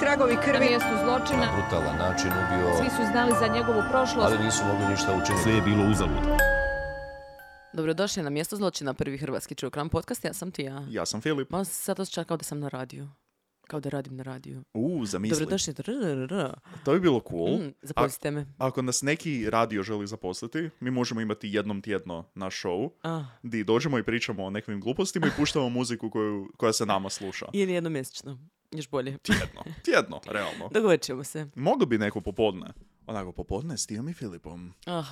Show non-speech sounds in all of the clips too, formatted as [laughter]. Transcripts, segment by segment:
tragovi Na krvi. mjestu zločina brutalan način ubio, svi su znali za njegovu prošlost. ali nisu mogli ništa učiniti. Sve je bilo uzalud. Dobrodošli na mjesto zločina, prvi hrvatski true crime podcast. Ja sam Tija. Ja sam Filip. Malo se sad osjeća kao da sam na radiju. Kao da radim na radiju. U, zamisli. Dobrodošli. To bi bilo cool. Mm, zaposlite me. Ako nas neki radio želi zaposliti, mi možemo imati jednom tjedno naš show, Ah, di dođemo i pričamo o nekakvim glupostima i puštamo [laughs] muziku koju, koja se nama sluša. ili jednomjesečno. Još bolje. [laughs] Tjedno. Tjedno, realno. Dogovorit ćemo se. Moglo bi neko popodne. Onako, popodne s Tijom i Filipom. Ah,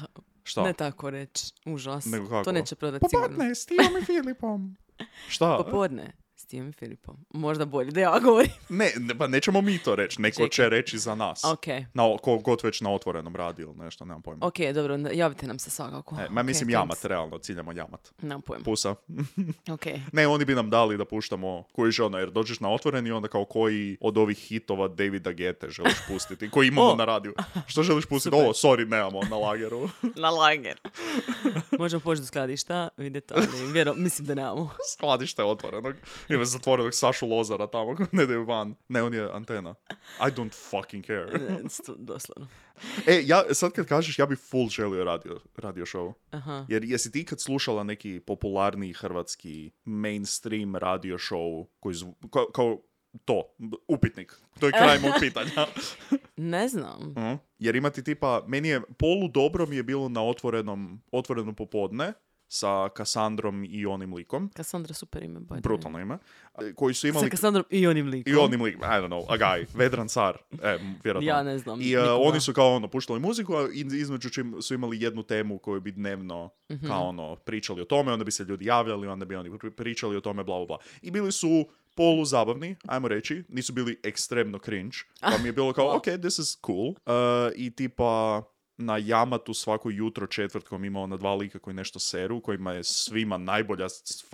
Šta? ne tako reći. Užas. Nego kako? To neće prodati sigurno. Popodne s Tijom i Filipom. [laughs] Šta? Popodne. S tim Filipom. Možda bolje da ja [laughs] govorim. Ne, ne, pa nećemo mi to reći. Neko Čekaj. će reći za nas. Ok. Na, ko god već na otvorenom radiju ili nešto, nemam pojma. Ok, dobro, onda javite nam se svakako. E, ma Ok, mislim thanks. jamat, realno, ciljamo jamat. Nemam pojma. Pusa. [laughs] Ok. Ne, oni bi nam dali da puštamo koji žena, jer dođeš na otvoreni i onda kao koji od ovih hitova Davida Gete želiš pustiti, [laughs] koji imamo O! na radiju. Što želiš pustiti? Super. Ovo, sorry, nemamo na lageru. Na lager. Možemo poći do skladišta, vidjeti, ali vjero, mislim da nemamo. Skladište je otvorenog. Ima zatvorenog Sašu Lozara tamo, ne daju van. Ne, on je antena. I don't fucking care. Ne, doslovno. E, ja, sad kad kažeš, ja bi full želio radio, radio show. Aha. Jer jesi ti kad slušala neki popularni hrvatski mainstream radio show koji zvu, kao, kao to, upitnik. To je kraj mog pitanja. Ne znam. Mhm. Jer imati tipa, meni je polu dobro mi je bilo na otvorenom, otvorenom popodne sa Kasandrom i onim likom. Kassandra super ime. way. Brutalno ime. e, Koji su Sa imali... Kassandrom i onim likom. I onim likom, I don't know, a guy, Vedran Car, e, vjerojatno. Ja ne znam I nikoga. oni su kao ono puštali muziku, a iz- između čim su imali jednu temu koju bi dnevno Mhm. kao ono pričali o tome, onda bi se ljudi javljali, onda bi oni pri- pričali o tome, bla, bla, bla. I bili su polu zabavni, ajmo reći, nisu bili ekstremno cringe, pa mi je bilo kao, ok, this is cool. E, I tipa, na Jamatu svako jutro četvrtkom ima ona dva lika koji nešto seru, kojima je svima najbolja,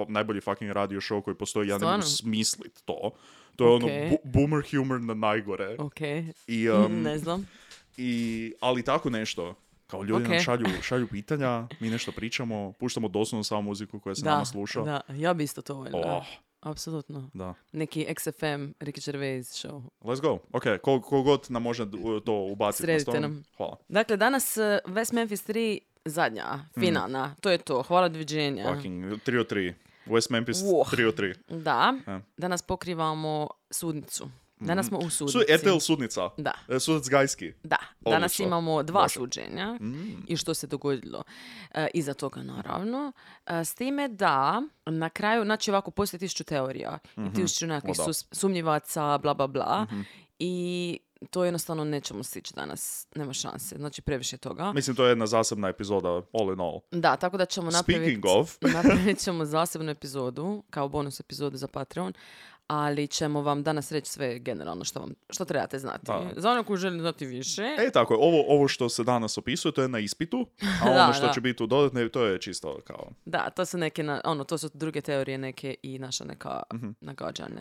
najbolji fucking radio show koji postoji, ja ne mogu smislit to. To je ono Ok. bu- boomer humor na najgore. Ok. I, um, ne znam. i, ali tako nešto. Kao ljudi nam Ok. šalju, šalju pitanja, mi nešto pričamo, puštamo doslovno samo muziku koja se Da, nama sluša. da, ja bi isto to voljela. Oh, Apsolutno. da. Neki XFM, Ricky Gervais show. Let's go. Ok, ko, ko god nam može to ubaciti na Sredite stol. nam. Hvala. Dakle, danas uh, West Memphis 3 zadnja, finalna. To je to. Hvala, doviđenja. Fucking 3 od 3. West Memphis Wow. 3 od 3. Da, E. danas pokrivamo sudnicu. Danas smo u Su, sudnici. RTL sudnica. Da. E, Sudac Gajski. Da, danas Odlično. imamo dva Može. suđenja Mm. i što se dogodilo e, iza toga naravno. E, s time da na kraju, znači ovako, postoji tisuću teorija i tisuću nekakvih O, da. sus- sumnjivaca, bla bla bla. I to jednostavno nećemo stići danas, nema šanse, znači previše toga. Mislim, to je jedna zasebna epizoda, all in all. Da, tako da ćemo napraviti... Speaking of. [laughs] napravit ćemo zasebnu epizodu, kao bonus epizodu za Patreon, ali ćemo vam danas reći sve generalno što, vam, što trebate znati. Da. Za ono koji želi znati više, E, tako je, ovo, ovo što se danas opisuje, to je na ispitu, a [laughs] ono Da, što da. će biti u dodatne, to je čisto kao... Da, to su neke, na- ono, to su druge teorije neke i naša neka i Mhm.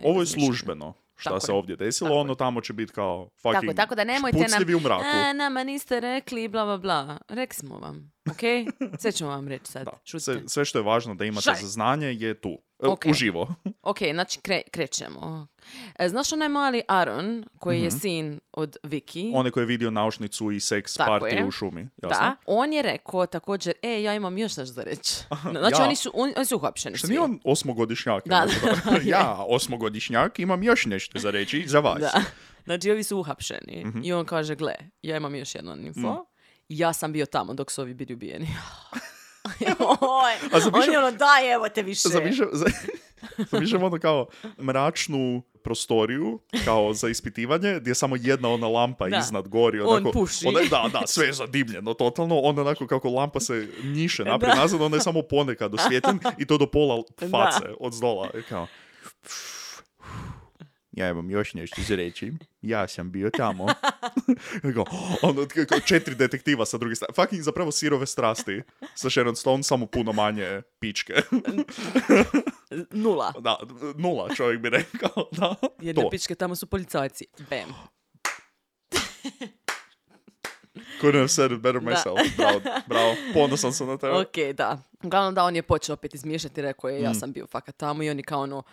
Ovo je službeno šta Tako se je. ovdje desilo, Tako ono tamo će biti kao Tako, fucking je, tako da nemojte nam, u mraku. "A, nama niste rekli, bla, bla, bla. Rekli smo vam, ok? Sve ćemo vam reći sad, Da, sve, sve što je važno da imate Šaj. za znanje je tu, e, Ok. uživo. [laughs] Ok, znači kre- krećemo. E, znaš onaj mali Aaron, koji je sin od Viki? Mhm. One koje je vidio naušnicu i seks Tako partiju je. u šumi, jasno? Da, on je rekao također, e, ja imam još nešto za reći. Znači, ja. oni, su, oni, oni su uhapšeni Što nije on osmogodišnjak? Da, da, [laughs] ja, osmogodišnjak, imam još nešto za reći za vas. Da. Znači, ovi su uhapšeni. Mhm. I on kaže, gle, ja imam još jedno info. Ja sam bio tamo dok su ovi bili ubijeni. [laughs] Oj, A zamišljam- on je ono, daj, evo te više. Zamišljam, za, zamišljam ono kao mračnu prostoriju, kao za ispitivanje, gdje je samo jedna ona lampa Da. iznad gori. On Onako, puši. Onda, da, da, sve je zadimljeno totalno. Onda onako kako lampa se njiše naprijed Da. nazad, onda je samo ponekad osvjetljen i to do pola face od zdola. Kao, ja imam još nešto za reći. Ja sam bio tamo. [laughs] [laughs] Ono, kao četiri detektiva sa druge strane. Fucking zapravo sirove strasti sa Sharon Stone, samo puno manje pičke. [laughs] Nula. Da, nula čovjek bi rekao, da. Jedne to. pičke tamo su policajci. Bam. Couldn't have said it better Da. myself. Bravo, bravo. Ponosan sam na tebe. Ok, da. Uglavnom da, on je počeo opet izmišljati, rekao je, Mm. ja sam bio fakat tamo i oni kao ono,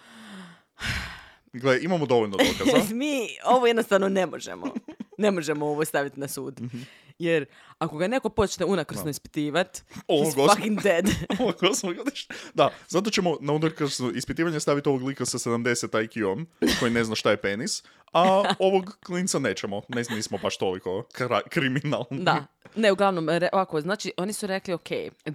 Gle, imamo dovoljno dokaza. [laughs] Mi ovo jednostavno ne možemo. Ne možemo ovo staviti na sud. Mhm. Jer ako ga neko počne unakrsno ispitivat, O, he's gospod- fucking dead. [laughs] Ovo, gledaš? Da, zato ćemo na unutrašnje ispitivanje staviti ovog lika sa 70 IQ-om, koji ne zna šta je penis, a [laughs] ovog klinca nećemo. Ne znam, nismo baš toliko kra- kriminalni. Da. Ne, uglavnom, re- ovako, znači, oni su rekli, ok,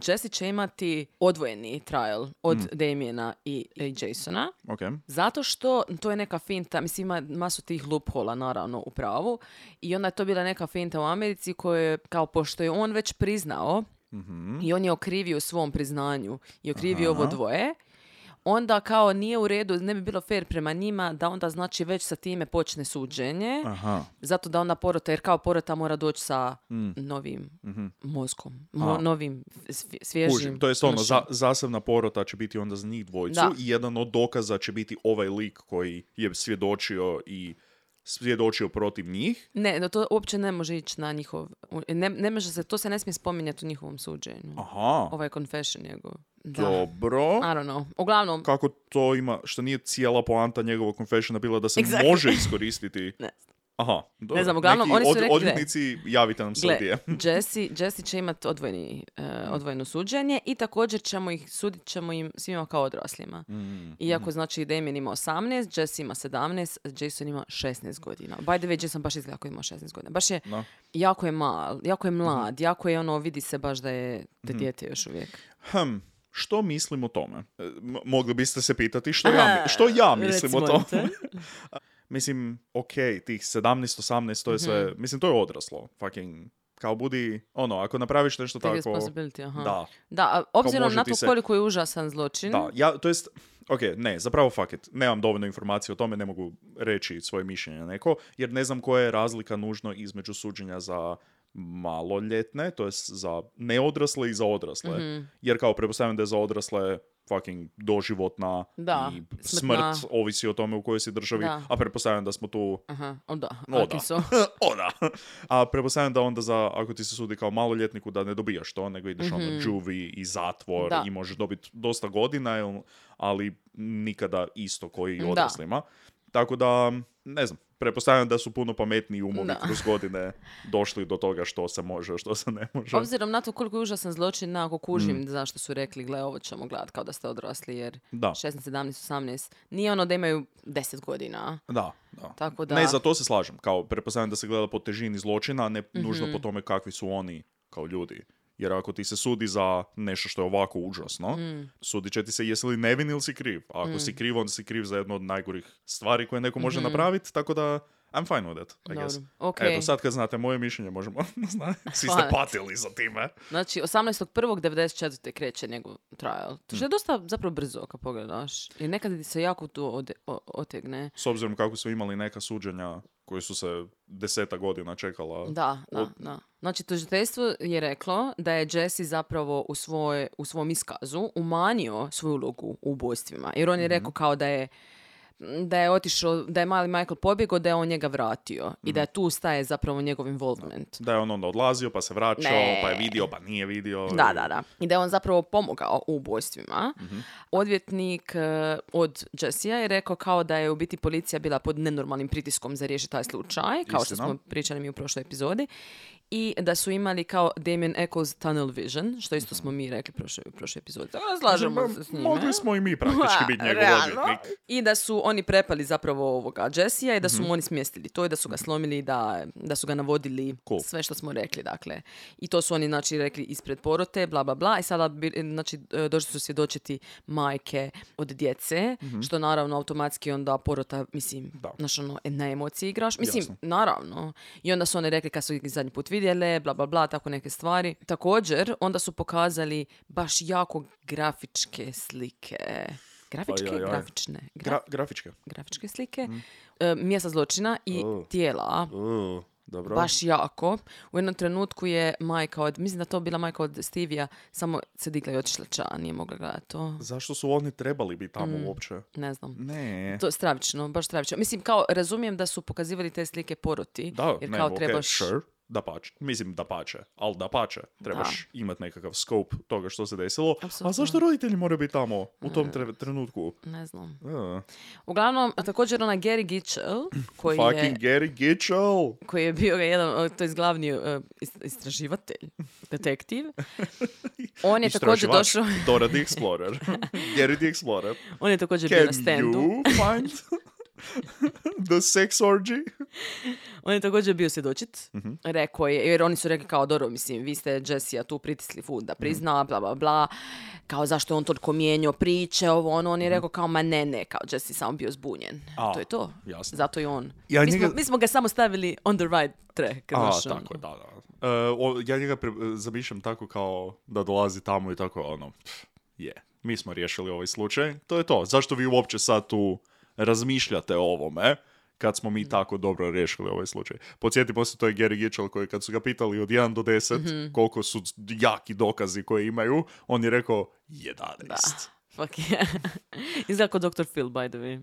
Jesse će imati odvojeni trial od Mm. Damiena i, i Jasona, Ok. zato što to je neka finta, mislim ima masu tih loophola naravno u pravu i onda je to bila neka finta u Americi koje, kao pošto je on već priznao i on je okrivio u svom priznanju i okrivio ovo dvoje, onda kao nije u redu, ne bi bilo fair prema njima da onda znači već sa time počne suđenje. Aha. Zato da onda porota, jer kao porota mora doći sa novim mozgom, mo- novim sv- svježim. Kužim, to jest ono, za, zasebna porota će biti onda za njih dvojicu Da. i jedan od dokaza će biti ovaj lik koji je svjedočio i svjedočio protiv njih. Ne, no to uopće ne može ići na njihov... Ne, ne može se, to se ne smije spominjati u njihovom suđenju. Aha, Ovaj confession njegov. Da. dobro. I don't know. Uglavnom, Kako to ima, što nije cijela poanta njegovog confessiona bila da se Exactly. može [laughs] iskoristiti. ne. Aha, dobro. znam, uglavnom, Neki oni su rekli, gle. odvjetnici, javite nam se Gle, ovdje. [laughs] Jesse, Jesse će imati odvojeni, e, odvojeno suđenje i također ćemo ih, sudit ćemo im svima kao odraslima. Mm, Iako znači Damien ima 18, Jesse ima 17, Jason ima 16 godina. By the way, Jason baš izgleda kao ima 16 godina. Baš je, jako je mal, jako je mlad, Mhm. jako je ono, vidi se baš da je da dijete još uvijek. Hm, što mislim o tome? E, mogli biste se pitati što ja, što ja mislim o tome. [laughs] mislim, ok, tih 17, 18, to je sve, Mhm. mislim, to je odraslo. Fucking, kao budi, ono, ako napraviš nešto Take tako... aha. Da, Da, a obzirom na to se- koliko je užasan zločin, da, ja, to jest, ok, ne, zapravo fuck it, nemam dovoljno informacije o tome, ne mogu reći svoje mišljenje neko, jer ne znam koja je razlika nužno između suđenja za maloljetne, to jest za neodrasle i za odrasle. Mhm. Jer kao pretpostavljam da je za odrasle fucking doživotna Da, i smrtna. smrt ovisi o tome u kojoj si državi, Da. a pretpostavljam da smo tu aha, o da, O, da. Arkansas. [laughs] o da. A pretpostavljam da onda za, ako ti se sudi kao maloljetniku, da ne dobijaš to, nego ideš ono džuvi i zatvor Mhm. Da. i možeš dobiti dosta godina, ali nikada isto koji i Da. odraslima. Tako da, ne znam, pretpostavljam da su puno pametniji umovi Da. kroz godine došli do toga što se može, što se ne može. Obzirom na to koliko je užasan zločin, ako kužim Mm. zašto su rekli, gle, ovo ćemo gledat kao da ste odrasli, jer Da. 16, 17, 18, nije ono da imaju 10 godina. Da, da. Tako da... Ne, za to se slažem. Kao, pretpostavljam da se gleda po težini zločina, a ne nužno Mhm. po tome kakvi su oni kao ljudi. Jer ako ti se sudi za nešto što je ovako užasno, Mm. sudit će ti se jesi li nevin ili si kriv. A ako si kriv, onda si kriv za jednu od najgorih stvari koje neko može napraviti, tako da I'm fine with it, I guess. Dobro, ok. Eto, sad kad znate moje mišljenje, možemo, [laughs] zna, [laughs] svi ste patili za time. Znači, 18.1.94. kreće njegov trial. To Mm. što je dosta zapravo brzo kad pogledaš. Jer nekad se jako tu otegne. S obzirom kako su imali neka suđenja koje su se deseta godina čekala. Da, da, Od- da. Znači, tužiteljstvo je reklo da je Jesse zapravo u, svoj, u svom iskazu umanjio svoju ulogu u ubojstvima. Jer on je Mhm. rekao kao da je da je otišao, da je mali Michael pobjegao, da je on njega vratio. I da je tu staje zapravo njegov involvement. Da je on onda odlazio, pa se vraćao, Ne. pa je vidio, pa nije vidio. Da, da, da. I da je on zapravo pomogao u ubojstvima. Mhm. Odvjetnik e, od Jessija je rekao kao da je u biti policija bila pod nenormalnim pritiskom za riješiti taj slučaj, kao što Istina. smo pričali mi u prošloj epizodi. I da su imali kao Damien Eccles tunnel vision, što isto smo mi rekli epizodi. Tako da slažemo se s njime. Mogli smo i mi [laughs] praktički biti njegov odvjetnik. I da su oni prepali zapravo ovoga Jessija i da su Mhm. mu oni smjestili to i da su ga slomili, da, da su ga navodili, Cool. sve što smo rekli, dakle. I to su oni, znači, rekli ispred porote, bla, bla, bla. I sada, znači, e, došli su svjedočiti majke od djece, što naravno automatski onda porota, mislim, Mhm. Da. ono, na emociji igraš. Mislim, Jasno. naravno. I onda su oni rekli kad su ih zadnji put vidjele, bla, bla, bla, tako neke stvari. Također, onda su pokazali baš jako grafičke slike. Grafičke? Ajajaj. Grafične. Gra- Gra- grafičke. grafičke slike. E, mjesta zločina i Oh. tijela. Uh, dobro. Baš jako. U jednom trenutku je majka od, mislim da to bila majka od Stevija, samo se digla i otišla ča, nije mogla gledati to. Zašto su oni trebali biti tamo Mm. uopće? Ne znam. Ne. To je stravično, baš stravično. Mislim, kao, razumijem da su pokazivali te slike poroti, Da, jer ne, kao ok, trebaš... sure. Da pače. Mislim da pače, ali da pače. Trebaš imati nekakav scope toga što se desilo. Apsolutno. A zašto roditelji moraju biti tamo u tom tre- trenutku? Ne znam. Uh, Uglavnom, također onaj Gary Gitchell, koji je, fucking Gary Gitchell! koji je bio jedan, to je glavni uh, ist- istraživatelj, detektiv. [laughs] On je također došao, Dora the Explorer. [laughs] Gary the Explorer. on je također bio na Can standu. you find [laughs] [laughs] the sex orgy? On je također bio svjedočit. Mhm. Rekao je, jer oni su rekli kao, dobro, mislim, vi ste Jessija tu pritisli Mhm. da prizna, bla, bla, bla. Kao, zašto je on toliko mijenjao priče, ovo, ono. On je rekao kao, ma ne, ne, kao, Jesse samo bio zbunjen. Mhm. A, to je to. jasno. Zato i on. Ja mi, smo, njega- mi smo ga samo stavili on the right track. A, znaš, ono. tako je, da, da. E, o, ja njega pre, zamišljam tako kao da dolazi tamo i tako ono, je, mi smo riješili ovaj slučaj, to je to. Zašto vi uopće sad tu razmišljate o ovome? kad smo mi tako dobro riješili ovaj slučaj. Podsjetimo se, to je Gary Gitchell koji kad su ga pitali od 1 do 10 koliko su jaki dokazi koje imaju, on je rekao 11. Da. Fuck yeah. [laughs] Izgleda kao Dr. Phil, by the way.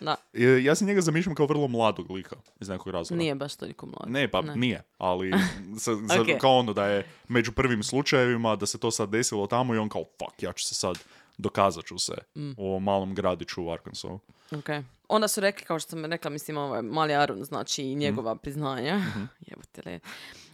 Da, Ja se njega zamišljam kao vrlo mladog lika, iz nekog razloga. nije baš toliko mlad. Ne, pa nije, ali [laughs] sa, za- Ok. kao ono da je među prvim slučajevima, da se to sad desilo tamo i on kao, fuck, ja ću se sad, dokazat ću se Mm. u ovom malom gradiću u Arkansasu. Ok. Onda su rekli, kao što sam rekla, mislim, ovaj mali Aron, znači i njegova Mhm. priznanja. [laughs] Jebote le.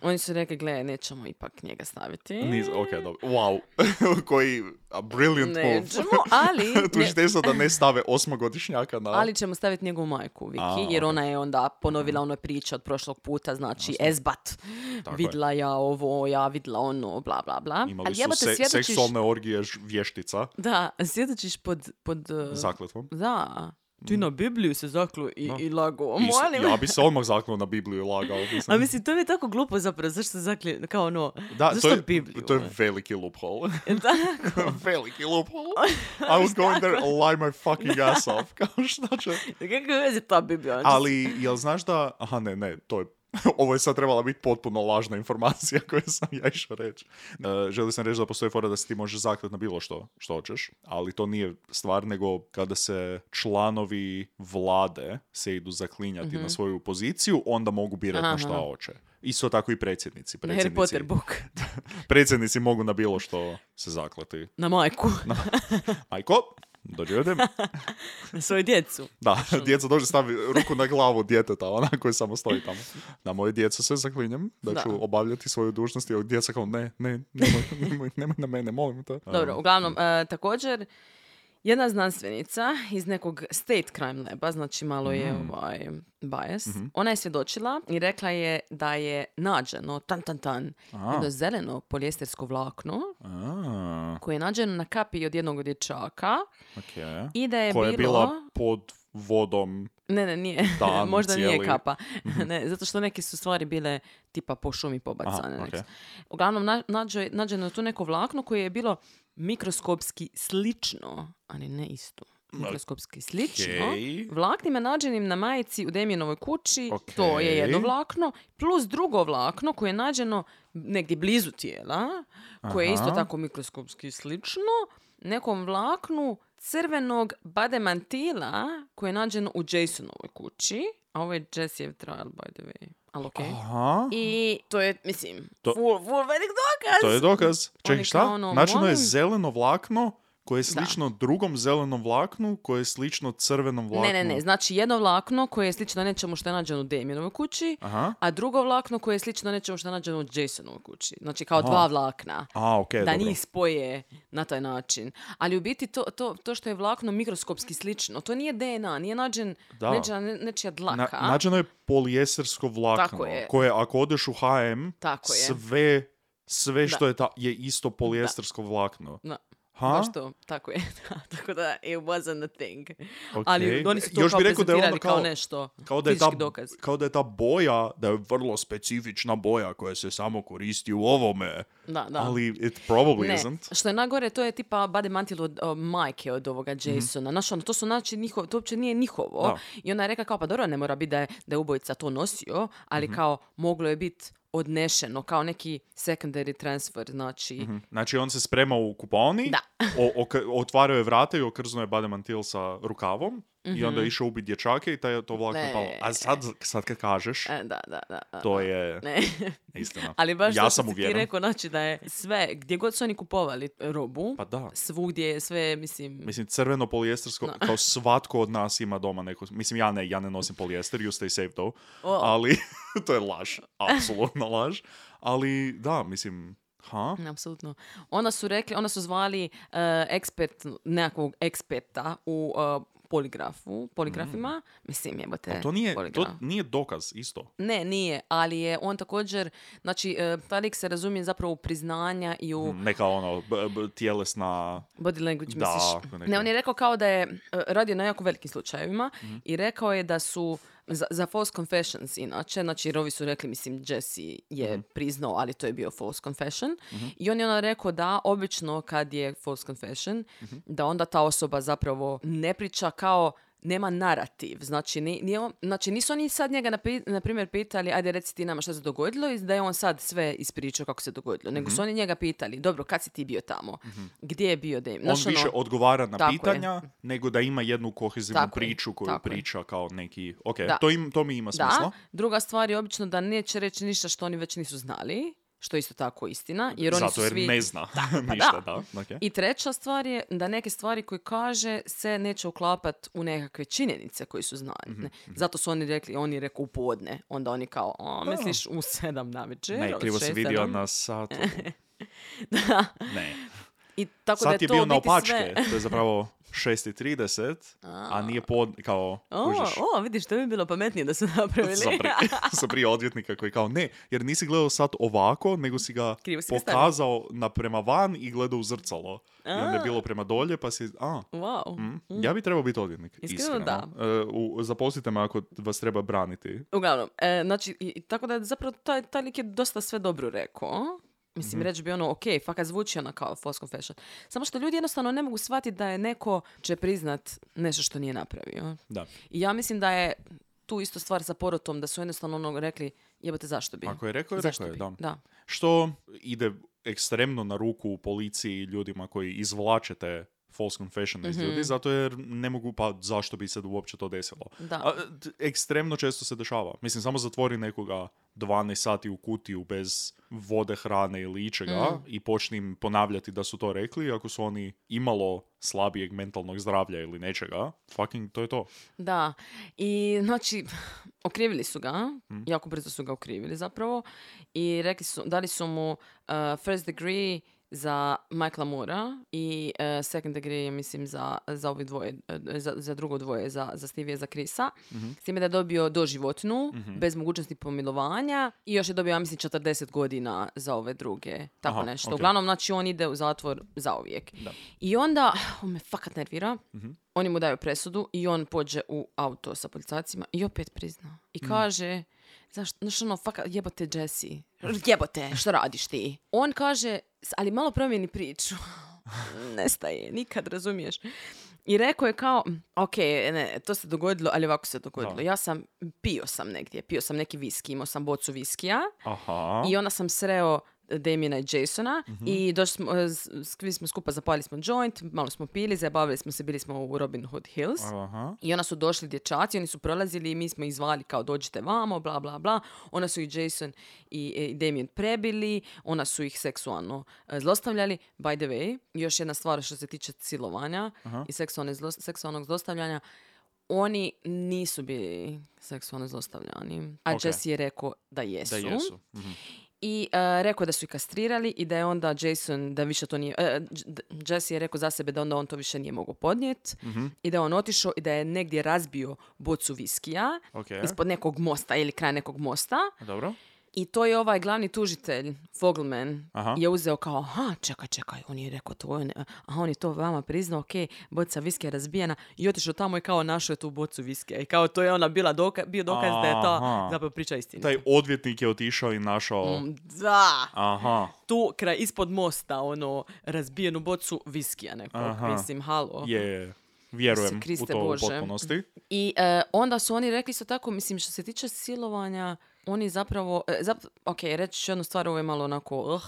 Oni su rekli, gle, nećemo ipak njega staviti. Niz, ok, dobro. Wow. [laughs] Koji, a brilliant move. Nećemo, ali... [laughs] ne- Tužiteljstvo da ne stave osmogodišnjaka na... ali ćemo staviti njegovu majku, Viki, A, jer ok. ona je onda ponovila ono priče od prošlog puta, znači Ezbat, Tako je. vidla ja ovo, ja vidla ono, bla, bla, bla. Imali ali su se- svjedočiš- seksualne orgije vještica Da, svjedočiš pod... pod uh, zakletvom. Da. Ti na Bibliju se zaklo i, lago. I s- Molim. ja bi se odmah zaknuo na Bibliju i lagao. Mislim. A mislim, to mi je tako glupo zapravo, zašto se zakli, kao ono, da, zašto to je, Bibliju? to je veliki loophole. [laughs] Tako? [laughs] veliki loophole. [laughs] I was going there to lie my fucking ass off. Kao šta će... Kakve veze ta Biblija? Ali, jel znaš da... Aha, ne, ne, to je... [laughs] Ovo je sad trebala biti potpuno lažna informacija [laughs] koju sam ja išao reći. Uh, želio sam reći da postoji fora da se ti možeš zaklet na bilo što, što hoćeš, ali to nije stvar, nego kada se članovi vlade se idu zaklinjati na svoju poziciju, onda mogu birati na Aha. šta hoće. Isto tako i predsjednici. Na predsjednici Harry Potter book. [laughs] predsjednici mogu na bilo što se zakleti. Na majku. Majko, dođi ovdje. [laughs] Na svoju djecu. Da, djeca dođe stavi ruku na glavu djeteta, ona koji samo stoji tamo. Na moje djeco se zaklinjem da Da. ću obavljati svoju dužnost i djeca kao ne, ne, nemoj, nemoj, nemoj na mene, molim te. Dobro, uglavnom, e, također, jedna znanstvenica iz nekog state crime laba, znači malo je Mm. ovaj bias, Mhm. ona je svjedočila i rekla je da je nađeno, tan tan tan, A. jedno zeleno polijestersko vlakno A, koje je nađeno na kapi od jednog dječaka ok. i da je Koja bilo... bila pod vodom. Ne, ne, nije. Dan [laughs] Možda nije cijeli. Mhm. kapa. ne, zato što neke su stvari bile tipa po šumi pobacane. Aha, nek- ok. Uglavnom, na, nađe- nađeno je tu neko vlakno koje je bilo mikroskopski slično, ali ne isto. Mikroskopski slično. Okej. Vlaknima nađenim na majici u Demijenovoj kući, Ok. to je jedno vlakno, plus drugo vlakno koje je nađeno negdje blizu tijela, koje je isto tako mikroskopski slično, nekom vlaknu crvenog bademantila koje je nađeno u Jasonovoj kući, a ovo je Jessejev trial, by the way. Ali okej. Aha, I to je, mislim, To- full, full velik dokaz. to je dokaz. Čekaj, šta? ono, Nađeno je molim? zeleno vlakno koje je slično drugom zelenom vlaknu koje je slično crvenom vlaknu. Ne, ne, ne. Znači jedno vlakno koje je slično nečemu što je nađeno u Damienovoj kući, Aha. a drugo vlakno koje je slično nečemu što je nađeno u Jasonovoj kući. Znači kao Aha. dva vlakna. A, okej, da dobro. njih spoje na taj način. Ali u biti to, to, to što je vlakno mikroskopski slično, to nije DNA, nije nađen Da. nečija, nečija dlaka. Na, nađeno je polijestersko vlakno, Tako je. koje ako odeš u H&M, Tako je. sve, sve što je, ta, je isto polijestersko vlakno. Da. Ha? Baš to, tako je. [laughs] Tako da, it wasn't a thing. Ok. Ali oni su to Još kao bi rekao da je prezentirali ono kao, kao- nešto, Kao da, je ta, dokaz. kao da je ta boja, da je vrlo specifična boja koja se samo koristi u ovome. Da, da. Ali it probably Ne, isn't. što je nagore, to je tipa bade mantil od o, majke od ovoga Mhm. Jasona. Znaš, ono, to su znači njihovo, to uopće nije njihovo. Da. I ona je rekla kao, pa dobro, ne mora biti da je, da je ubojica to nosio, ali Mhm. kao moglo je biti odnešeno, kao neki secondary transfer, znači... Mhm. Znači on se sprema u kupaoni, Da. o, ok- otvarao je vrata i okrznuo je bademantil sa rukavom i onda je išao ubiti dječake i taj to vlak Ne. napalo. A sad, sad kad kažeš, E, da, da, da. da, to je Ne. [laughs] istina. Ali baš ja sam ti rekao, znači da je sve, gdje god su oni kupovali robu, Pa da. svugdje je sve, mislim... Mislim, crveno polijestersko, kao svatko od nas ima doma neko... Mislim, ja ne, ja ne nosim polijester, you stay safe though. O. Ali, [laughs] to je laž, apsolutno laž. Ali, da, mislim, ha? Apsolutno. Onda su rekli, onda su zvali eh, ekspert, nekakvog eksperta u eh, poligrafu, poligrafima. Mislim, jebote, Mm. To nije, to poligraf. nije dokaz, isto. Ne, nije, ali je on također, znači, eh, taj lik se razumije zapravo u priznanja i u Neka ono, b- b- tjelesna... body language, Da, misliš? neka- Ne, on je rekao kao da je eh, radio na jako velikim slučajevima Mhm. i rekao je da su za, za false confessions inače, znači jer ovi su rekli, mislim, Jesse je Mhm. priznao, ali to je bio false confession. I on je onda rekao da obično kad je false confession, Mhm. da onda ta osoba zapravo ne priča kao nema narativ. Znači, ni, nije on- znači nisu oni sad njega na primjer pitali ajde reci ti nama šta se dogodilo i da je on sad sve ispričao kako se dogodilo. Nego Mhm. su oni njega pitali, dobro, kad si ti bio tamo? Gdje je bio Damien? On ono, više odgovara na tako je. pitanja, nego da ima jednu kohezivnu Tako je, priču koju tako je. priča kao neki... Ok, Da. to, im, to mi ima Da, smisla. druga stvar je obično da neće reći ništa što oni već nisu znali, što je isto tako istina. Jer oni Zato su jer svi... ne zna [laughs] pa [laughs] ništa, da. da. ok. I treća stvar je da neke stvari koje kaže se neće uklapat u nekakve činjenice koji su znali. Mhm, ne. Zato su oni rekli, oni rekao u podne. Onda oni kao, o, misliš u sedam na večer? Ne, krivo si vidio na satu. [laughs] Ne. I tako Sad da je je to bio u na biti opačke, sve... to je zapravo 6.30, a nije pod, kao, O, kužiš, o, vidiš, to bi bilo pametnije da su napravili. sa, pri, [laughs] sa prije odvjetnika koji kao, ne, jer nisi gledao sat ovako, nego si ga si pokazao na prema van i gledao u zrcalo. I onda je bilo prema dolje, pa si, a, wow. mm, ja bi trebao biti odvjetnik. Iskreno, da. E, u, zaposlite me ako vas treba braniti. Uglavnom, e, znači, i tako da je zapravo taj, taj lik je dosta sve dobro rekao. Mislim, reći bi ono, ok, fakat zvuči ono kao false confession. Samo što ljudi jednostavno ne mogu shvatiti da je neko će priznat nešto što nije napravio. Da. I ja mislim da je tu isto stvar sa porotom, da su jednostavno ono rekli, jebote, zašto bi? Ako je rekao, je Zašto rekao je, da. da. Što ide ekstremno na ruku policiji i ljudima koji izvlače te false confession iz Mhm. ljudi, zato jer ne mogu, pa zašto bi se uopće to desilo. Da. A, t- ekstremno često se dešava. Mislim, samo zatvori nekoga 12 sati u kutiju bez vode, hrane ili ičega Mm. i počni im ponavljati da su to rekli, ako su oni imalo slabijeg mentalnog zdravlja ili nečega, fucking to je to. Da, i znači, okrivili su ga, Mhm. jako brzo su ga okrivili zapravo, i rekli su, dali su mu uh, first degree za Michaela Moora i uh, second degree, mislim, za, za ovi dvoje, uh, za, za drugo dvoje, za, za Stevie i za Krisa. S time da je dobio doživotnu, bez mogućnosti pomilovanja i još je dobio, ja mislim, 40 godina za ove druge, tako Aha, nešto. ok. Uglavnom, znači, on ide u zatvor zauvijek. Da. I onda, [sighs] on me fakat nervira, Mhm. oni mu daju presudu i on pođe u auto sa policajcima i opet prizna. I Mm. kaže, zašto, znaš ono, fakat, jebote Jesse, [laughs] jebote, što radiš ti? On kaže, "S- ali malo promijeni priču. [laughs] Nestaje, nikad, razumiješ. I rekao je kao, ok, ne, to se dogodilo, ali ovako se dogodilo. Ja sam, pio sam negdje, pio sam neki viski, imao sam bocu viskija Aha. i onda sam sreo Damiena i Jasona i došli smo, e, s- svi smo skupa zapali smo joint, malo smo pili, zabavili smo se, bili smo u Robin Hood Hills. Aha. I onda su došli dječaci, oni su prolazili i mi smo ih zvali kao dođite vamo, bla bla bla. Onda su ih Jason i, i Damien prebili, onda su ih seksualno e, zlostavljali. By the way, još jedna stvar što se tiče silovanja i seksualne zlo- seksualnog zlostavljanja, oni nisu bili seksualno zlostavljani. A Ok. Jesse je rekao da jesu. Da jesu. Mhm. I e, rekao da su ih kastrirali i da je onda Jason, da više to nije, J- Jesse je rekao za sebe da onda on to više nije mogao podnijet i da je on otišao i da je negdje razbio bocu viskija Ok. ispod nekog mosta ili kraj nekog mosta Dobro. I to je ovaj glavni tužitelj, Fogelman, Aha. je uzeo kao, aha, čekaj, čekaj, on je rekao to, on aha, on je to vama priznao, ok, boca viskija je razbijena i otišao tamo i kao našao je tu bocu viskija i kao to je ona bila doka- bio dokaz da je ta Aha. zapravo priča istina. Taj odvjetnik je otišao i našao... Da! Aha. tu kraj ispod mosta, ono, razbijenu bocu viskija nekog. Aha. Mislim, halo. Je, vjerujem Kriste u to Bože. u potpunosti. I e, onda su oni rekli isto tako, mislim, što se tiče silovanja, oni zapravo, e, zap- ok, reći ću jednu stvar, ovo je malo onako, uh,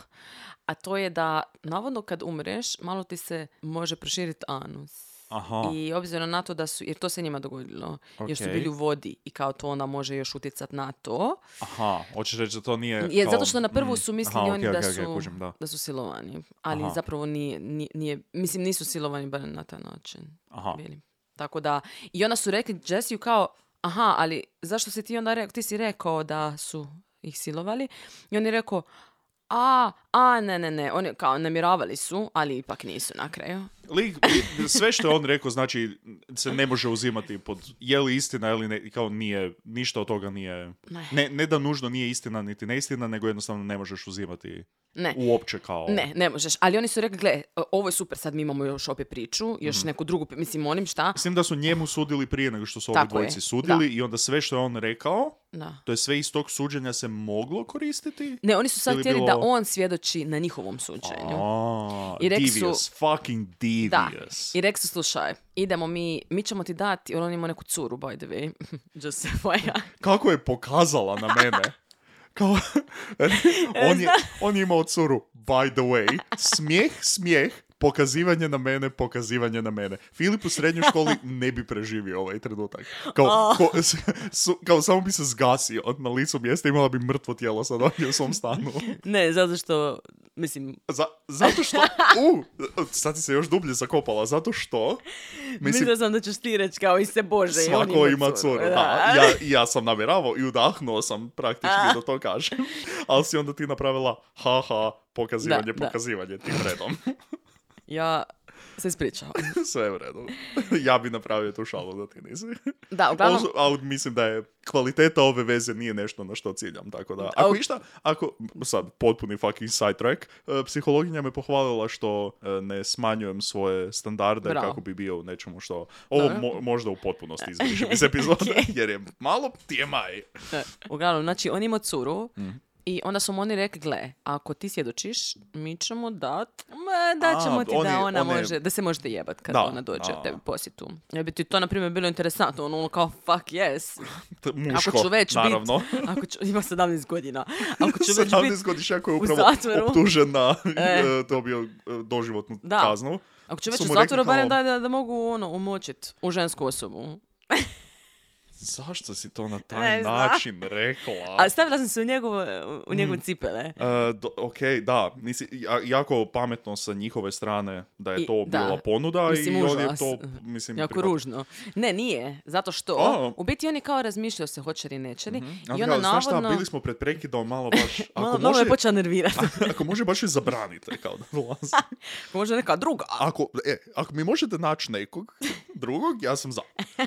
a to je da, navodno kad umreš, malo ti se može proširiti anus. Aha. I obzirom na to da su, jer to se njima dogodilo, jer su bili u vodi i kao to onda može još utjecat na to. Aha, hoćeš reći da to nije... Je, kao- zato što na prvu mm, su mislili aha, oni ok, da, su, kužim, da. da su silovani. Ali Aha. zapravo nije, nije, nije- mislim nisu silovani barem na taj način. Aha. bili. Tako da, i onda su rekli Jessiju kao, aha, ali zašto si ti onda rekao, ti si rekao da su ih silovali? I on je rekao, a, a, ne, ne, ne, oni kao namjeravali su, ali ipak nisu na kraju. Lik, li- sve što je on rekao, znači, se ne može uzimati pod je li istina ili ne, kao nije, ništa od toga nije, Ne. ne, da nužno nije istina niti neistina, nego jednostavno ne možeš uzimati Ne. uopće kao... Ne, ne možeš. Ali oni su rekli, gle, ovo je super, sad mi imamo još opet priču, još Mhm. neku drugu, mislim, onim šta? Mislim da su njemu sudili prije nego što su ovi dvojici sudili da. i onda sve što je on rekao, Da. to je sve iz tog suđenja se moglo koristiti. Ne, oni su sad htjeli bilo- da on svjedoči na njihovom suđenju. A, I rekli su- devious, fucking Da. devious. I rekli su, slušaj, idemo mi, mi ćemo ti dati, on ima neku curu, by the way. [laughs] Just. Kako je pokazala na mene. Kao, [laughs] on, je, on je imao curu, by the way, smijeh, smijeh, pokazivanje na mene, pokazivanje na mene. Filip u srednjoj školi ne bi preživio ovaj trenutak. Kao, ko- s- su- kao samo bi se zgasio na licu mjesta, imala bi mrtvo tijelo sad ovdje u svom stanu. [laughs] Ne, zato što, mislim, Za, zato što, u, sad ti se još dublje zakopala, zato što, [laughs] mislim, mislila sam da ćeš ti reći kao i se Bože. Svako ima ima curu, da. Ja, [laughs] ja sam namjeravao i udahnuo sam praktički da to kažem. Ali si onda ti napravila haha, pokazivanje, Da, da. pokazivanje tim redom. Ja se ispričavam. [laughs] Sve je u redu. [laughs] Ja bi napravio tu šalu da ti nisi. Da, uglavnom, ali mislim da je kvaliteta ove veze nije nešto na što ciljam, tako da... Ako išta, ako, sad, potpuni fucking sidetrack, e, psihologinja me pohvalila što e, ne smanjujem svoje standarde Bravo. kako bi bio u nečemu što... Ovo mo- možda u potpunosti izbrišem iz [laughs] epizode, jer je malo TMI. Uglavnom, znači, on ima curu Mhm. I onda su mu oni rekli, gle, ako ti svjedočiš, mi ćemo dat, ma, dat ćemo A, ti da ona on je- može, da se možete jebat kad Da, ona dođe a. tebi posjetu. Ja bi ti to, na primjer, bilo interesantno, ono, ono kao, fuck yes. [laughs] Muško, Ako ću već naravno. bit, [laughs] ako ću, ima 17 godina, [laughs] ako ću već 17 bit, godišnjak koji je upravo optužen na E. e, dobio e, doživotnu Da. kaznu. ako ću već u zatvoru, barem da, da, da mogu, ono, umočit u žensku osobu. Zašto si to na taj Ne način rekla? A stavila sam se u njegove, u njegove Mm. cipele. E, do- ok, da, nisi, ja- jako pametno sa njihove strane da je I- to da. bila ponuda Mislim, i on je to, mislim, Jako ružno. Ne, nije. Zato što A. u biti oni kao razmišljaju se hoće li neće li. Ali I ona kao, znaš šta, navodno... bili smo pred prekidom malo baš, [laughs] ako Malo, malo može, je počela nervirati. [laughs] ako može baš i zabranite kao da dolazi. [laughs] Možda neka druga. Ako, e, ako mi možete naći nekog drugog, ja sam za.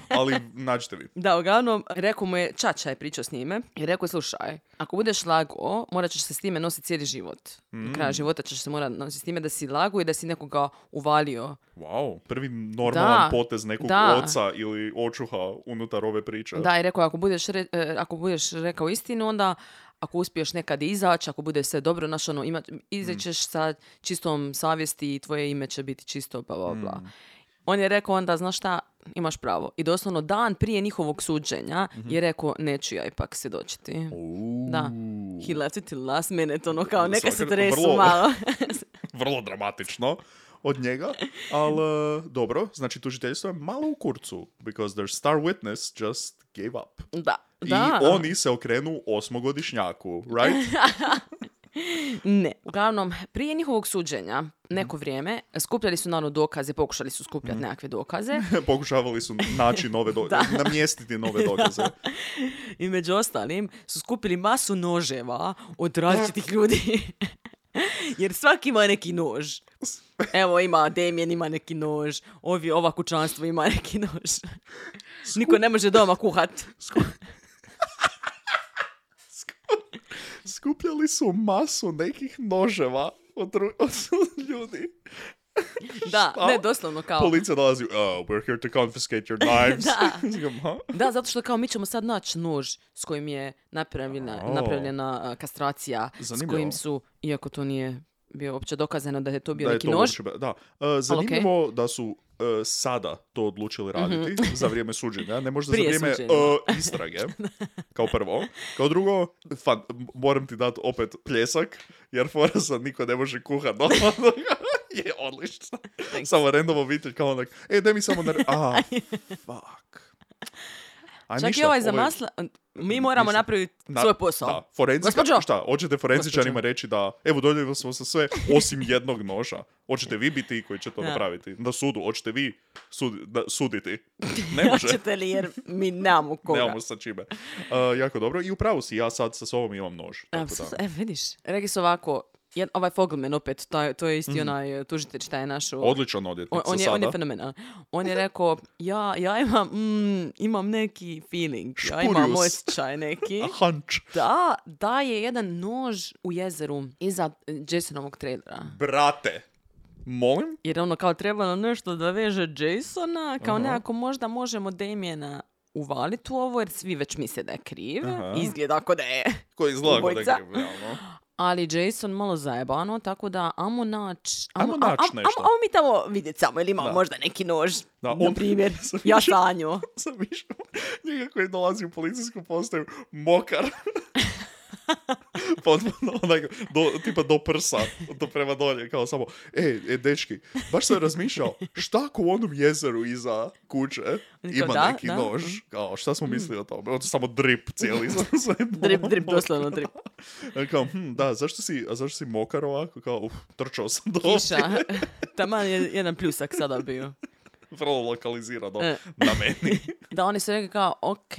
Ali nađite vi. Da, uglavnom, rekao mu je, Čača je pričao s njime i rekao je, slušaj, ako budeš lago, morat ćeš se s time nositi cijeli život. Do Mm. kraja života ćeš se morati nositi s time da si lago i da si nekoga uvalio. Wow, prvi normalan Da, potez nekog da. oca ili očuha unutar ove priče. Da, i rekao, ako budeš, re- e, ako budeš rekao istinu, onda ako uspiješ nekad izaći, ako bude sve dobro, znaš, ono, ima, izaćeš sa čistom savjesti i tvoje ime će biti čisto, bla, bla, bla. On je rekao onda, znaš šta, imaš pravo. I doslovno dan prije njihovog suđenja je rekao, neću ja ipak svjedočiti. Da. He left it till last minute, ono kao, neka se tresu vrlo- malo. [laughs] Vrlo dramatično od njega, ali e, dobro, znači tužiteljstvo je malo u kurcu, because their star witness just gave up. da, da. I oni se okrenu osmogodišnjaku, right? [laughs] Ne. Uglavnom, prije njihovog suđenja, neko vrijeme, skupljali su naravno dokaze, pokušali su skupljati nekakve dokaze. [laughs] Pokušavali su naći nove dokaze, [laughs] namjestiti nove [laughs] dokaze. I među ostalim su skupili masu noževa od različitih ljudi. Jer svaki ima neki nož. Evo ima Damien ima neki nož, ovi, ova kućanstvo ima neki nož. Niko ne može doma kuhat. Skupljali su masu nekih noževa od, dru- od ljudi. Da, [laughs] Šta? ne, doslovno kao... Policija dolazi, oh, we're here to confiscate your knives. [laughs] Da. [laughs] Ha? Da, zato što kao mi ćemo sad naći nož s kojim je napravljena, O. napravljena kastracija, s Zanimljivo. kojim su, iako to nije bio uopće dokazano da je to bio da je neki to nož, uopće- da. E, zanimljivo da su e, sada to odlučili raditi za vrijeme suđenja, ne možda Mhm. Prije za vrijeme e, [laughs] istrage, kao prvo. Kao drugo, fan, moram ti dati opet pljesak, jer fora sad niko ne može kuhat [laughs] je odlično. Samo random obitelj kao onak, e, daj mi samo na... [laughs] A, fuck. A Čak i ništa, ovaj za ovo je- masla, mi moramo ništa. napraviti Na- svoj posao. Da, forenzika, Gospođo! šta, hoćete forenzičarima reći da, evo doljeli smo se sve osim jednog noža. Hoćete vi biti ti koji će to Da. napraviti? Na sudu, hoćete vi sudi- da, suditi? [laughs] Ne može. Hoćete li jer mi nemamo koga. Nemamo sa čime. Uh, jako dobro. I upravo si, ja sad sa sobom imam nož. Tako da. E, vidiš, rekli su ovako, jed, ovaj Fogelman opet, to, je- to je isti onaj e, tužitelj šta je našo. Odličan odvjetnik On, on, je, on je sada. fenomenal. On je rekao, ja, ja imam, mm, imam neki feeling, ja imam osjećaj neki. [laughs] Da, da je jedan nož u jezeru iza e, Jasonovog trailera. Brate. Molim? Jer ono kao trebalo nešto da veže Jasona, kao Aha. nekako možda možemo Damiena uvaliti u ovo jer svi već misle da je kriv. Aha. Izgleda ako da je. Koji izgleda da je kriv, realno. Ali Jason malo zajebano, tako da amo nać... Ajmo nać am- nešto. Amo, mi tamo vidjeti samo, ili imamo Da. možda neki nož, Da, na on- primjer. [laughs] Sam ja sanju. [laughs] Sam njega koji dolazi u policijsku postaju mokar. [laughs] [laughs] Potpuno onako, do, tipa do prsa, do prema dolje, kao samo, e, e, dečki, baš sam razmišljao, šta ako u onom jezeru iza kuće ima da, neki da. Mm. nož, kao, šta smo mislili o tome? On samo drip cijeli. [laughs] Drip, drip, doslovno drip. [laughs] Kao, hm, da, zašto si, a zašto si mokar ovako? Kao, uf, trčao sam do Kiša. Taman je jedan pljusak sada bio. Vrlo lokalizirano E. na meni. Da oni su rekli kao, ok,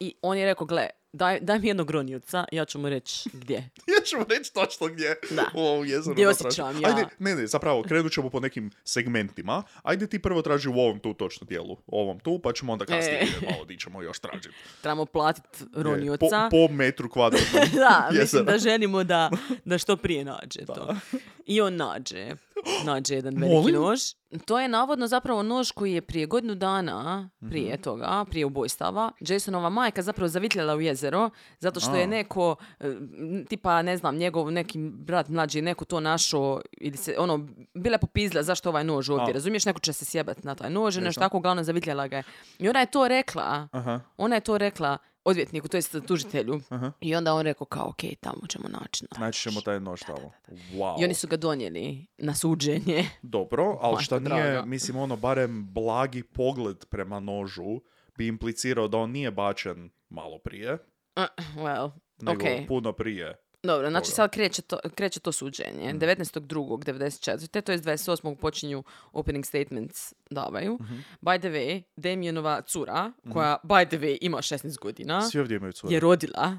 i on je rekao, gle, daj, daj mi jednog ronjuca, ja ću mu reći gdje. [laughs] Ja ću vam reći točno gdje Da. u ovom jezeru. Gdje da osjećam ja. Ajde, ne, ne, zapravo, krenut ćemo po nekim segmentima. Ajde ti prvo traži u ovom tu točno dijelu. U ovom tu, pa ćemo onda kasnije E. malo di ćemo još tražiti. [laughs] Trebamo platiti Po, ronjuca. po metru kvadratnom [laughs] da, mislim da želimo da, da što prije nađe to. I on nađe. [gasps] Nađe jedan veliki Molim? nož. To je navodno zapravo nož koji je prije godinu dana, Mhm. prije toga, prije ubojstava, Jasonova majka zapravo zavitljala u jezero, zato što je neko, e, tipa, ne znam, njegov neki brat mlađi, neko to našao, ili se, ono, bila je popizla zašto ovaj nož ovdje, A. razumiješ, neko će se sjebat na taj nož, nešto tako, uglavnom zavitljala ga je. I ona je to rekla, Aha. ona je to rekla odvjetniku, to jest tužitelju. Aha. I onda on rekao kao, ok, tamo ćemo naći nož. Naći ćemo taj nož tamo. Wow. I oni su ga donijeli na suđenje. [laughs] Dobro, ali šta nije, draga. mislim, ono, barem blagi pogled prema nožu bi implicirao da on nije bačen malo prije, Uh, well, nego ok. puno prije. Dobro, znači sad kreće to, kreće to suđenje. 19.2.94. To je 28. počinju opening statements davaju. By the way, Damienova cura, koja by the way ima 16 godina, Svi ovdje imaju cure. je rodila.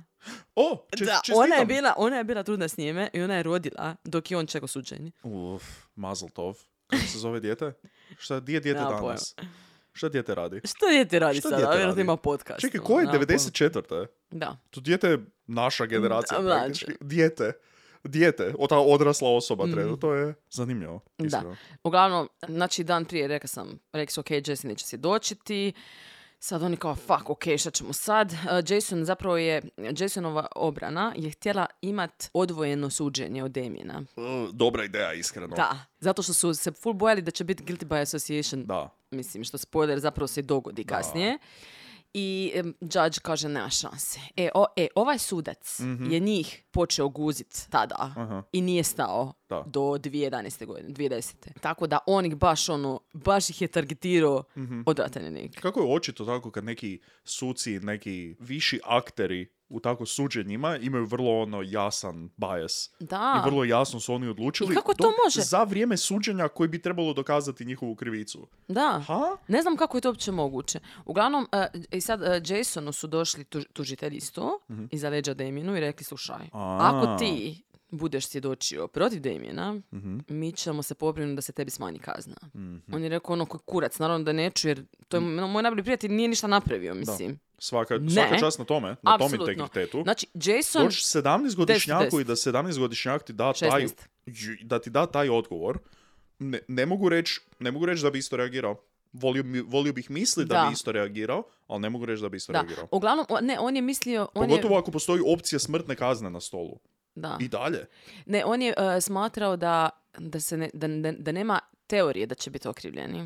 O, čest, Da, ona je, bila, ona je bila trudna s njime i ona je rodila dok je on čekao suđenje. Uf, mazel tov. Kako se zove dijete? Šta, di je dijete danas? Šta dijete radi? Što dijete radi Što sada? dijete Vjerojatno radi? ima podcast. Čekaj, ono, ko je nemam pojma. 94. Da. To dijete je naša generacija. Da, praktički. Dijete. Dijete. O, ta odrasla osoba treba. To je zanimljivo. Da. iskreno. Uglavnom, znači dan prije rekao sam, rekli su ok, Jason neće svjedočiti, sad oni kao fuck, ok, šta ćemo sad? Uh, Jason zapravo je, Jasonova obrana je htjela imat odvojeno suđenje od Damiena. Uh, Dobra ideja, iskreno. Da, zato što su se full bojali da će biti guilty by association, Da. Mislim što spoiler zapravo se dogodi kasnije. I em, judge kaže nema šanse. E, o, e ovaj sudac je njih počeo guzit tada. Aha. i nije stao Da. do 2011. godine, 2010. Tako da on ih baš ono, baš ih je targetirao Mhm. odvratan je. Kako je očito tako kad neki suci, neki viši akteri u tako suđenjima imaju vrlo ono jasan bias. Da. I vrlo jasno su oni odlučili. I kako to može? Za vrijeme suđenja koji bi trebalo dokazati njihovu krivicu. Da. Ha? Ne znam kako je to uopće moguće. Uglavnom, e, i sad e, Jasonu su došli tuž, tužitelji isto iza leđa Damienu i rekli, slušaj, Mhm. A. ako ti budeš svjedočio protiv Damiena, Mhm. mi ćemo se pobrinuti da se tebi smanji kazna. On je rekao ono koji kurac, naravno da neću, jer to je Mhm. moj najbolji prijatelj nije ništa napravio, mislim. Svaka, Ne. svaka čast na tome, na tom integritetu. Znači, Jason... Doći 17 godišnjaku 10. i da 17 godišnjak ti da taj, 16. Ju- da ti da taj odgovor, ne, ne mogu reći ne mogu reći da bi isto reagirao. Volio, volio bih misliti da. Da. bi isto reagirao, ali ne mogu reći da bi isto Da, reagirao. uglavnom, ne, on je mislio... On Pogotovo je, ako postoji opcija smrtne kazne na stolu. Da. I dalje. Ne, on je e, smatrao da, da, se ne, da, da, nema teorije da će biti okrivljeni.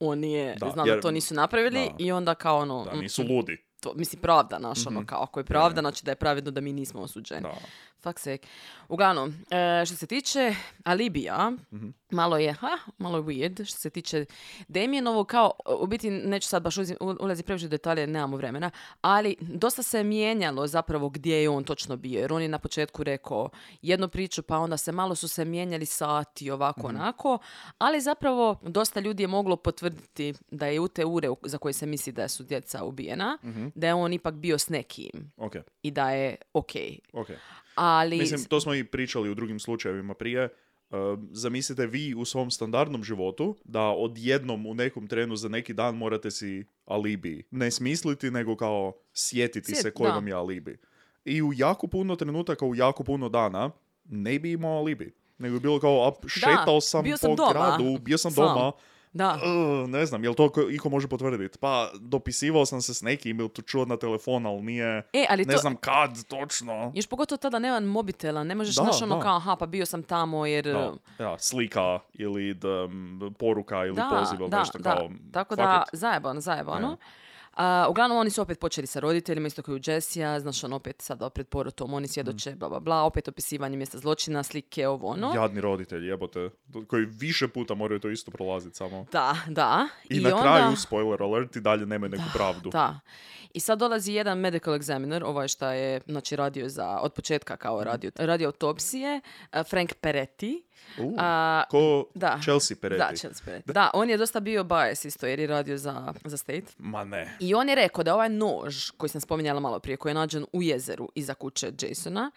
On nije Mm. Da, znao jer- da to nisu napravili da. i onda kao ono... Da, mm, nisu ludi. to, mislim, pravda naš, ono, kao, ako je pravda, znači da je pravedno da mi nismo osuđeni. Da. Fuck sake. Uglavnom, e, što se tiče Alibija, malo je, ha, malo je weird, što se tiče Damienovog, kao, u biti, neću sad baš uzi- u- ulaziti previše u detalje, nemamo vremena, ali dosta se je mijenjalo zapravo gdje je on točno bio, jer on je na početku rekao jednu priču, pa onda se malo su se mijenjali sati, ovako, onako, ali zapravo dosta ljudi je moglo potvrditi da je u te ure za koje se misli da su djeca ubijena, da je on ipak bio s nekim Ok, i da je okej. ok. Ali... Mislim, to smo i pričali u drugim slučajevima prije. Uh, zamislite vi u svom standardnom životu da odjednom u nekom trenu za neki dan morate si alibi. Ne smisliti, nego kao sjetiti Sjet- se koji da. vam je alibi. I u jako puno trenutaka, u jako puno dana, ne bi imao alibi. Nego bi bilo kao, a, šetao sam bio po sam doma. gradu, bio sam Sam. doma, Da. Uh, ne znam, jel to ko- iko može potvrditi? Pa, dopisivao sam se s nekim ili to čuo na telefon, ali nije... E, ali ne to- znam kad, točno. Još pogotovo tada nema mobitela, ne možeš Da, znaš ono da. kao, aha, pa bio sam tamo jer... Da, ja, slika ili m, poruka ili Da, poziv ili nešto da. kao... Tako da, zajebano, zajebano. A, uglavnom, oni su opet počeli sa roditeljima, isto kao i u Jessija, znaš, on opet sada pred porotom, oni svjedoče, bla, bla, bla, opet opisivanje mjesta zločina, slike, ovo, ono. Jadni roditelji, jebote, koji više puta moraju to isto prolaziti samo. Da, da. I, na onda- kraju, spoiler alert, i dalje nemaju neku pravdu. Da. I sad dolazi jedan medical examiner, ovaj šta je znači, radio za, od početka Mhm. kao radio, radio autopsije, uh, Frank Peretti. U, A, ko da. Chelsea Peretti. Da, Chelsea Peretti. Da, on je dosta bio bias isto jer je radio za, za State. Ma ne. I on je rekao da ovaj nož koji sam spominjala malo prije, koji je nađen u jezeru iza kuće Jasona,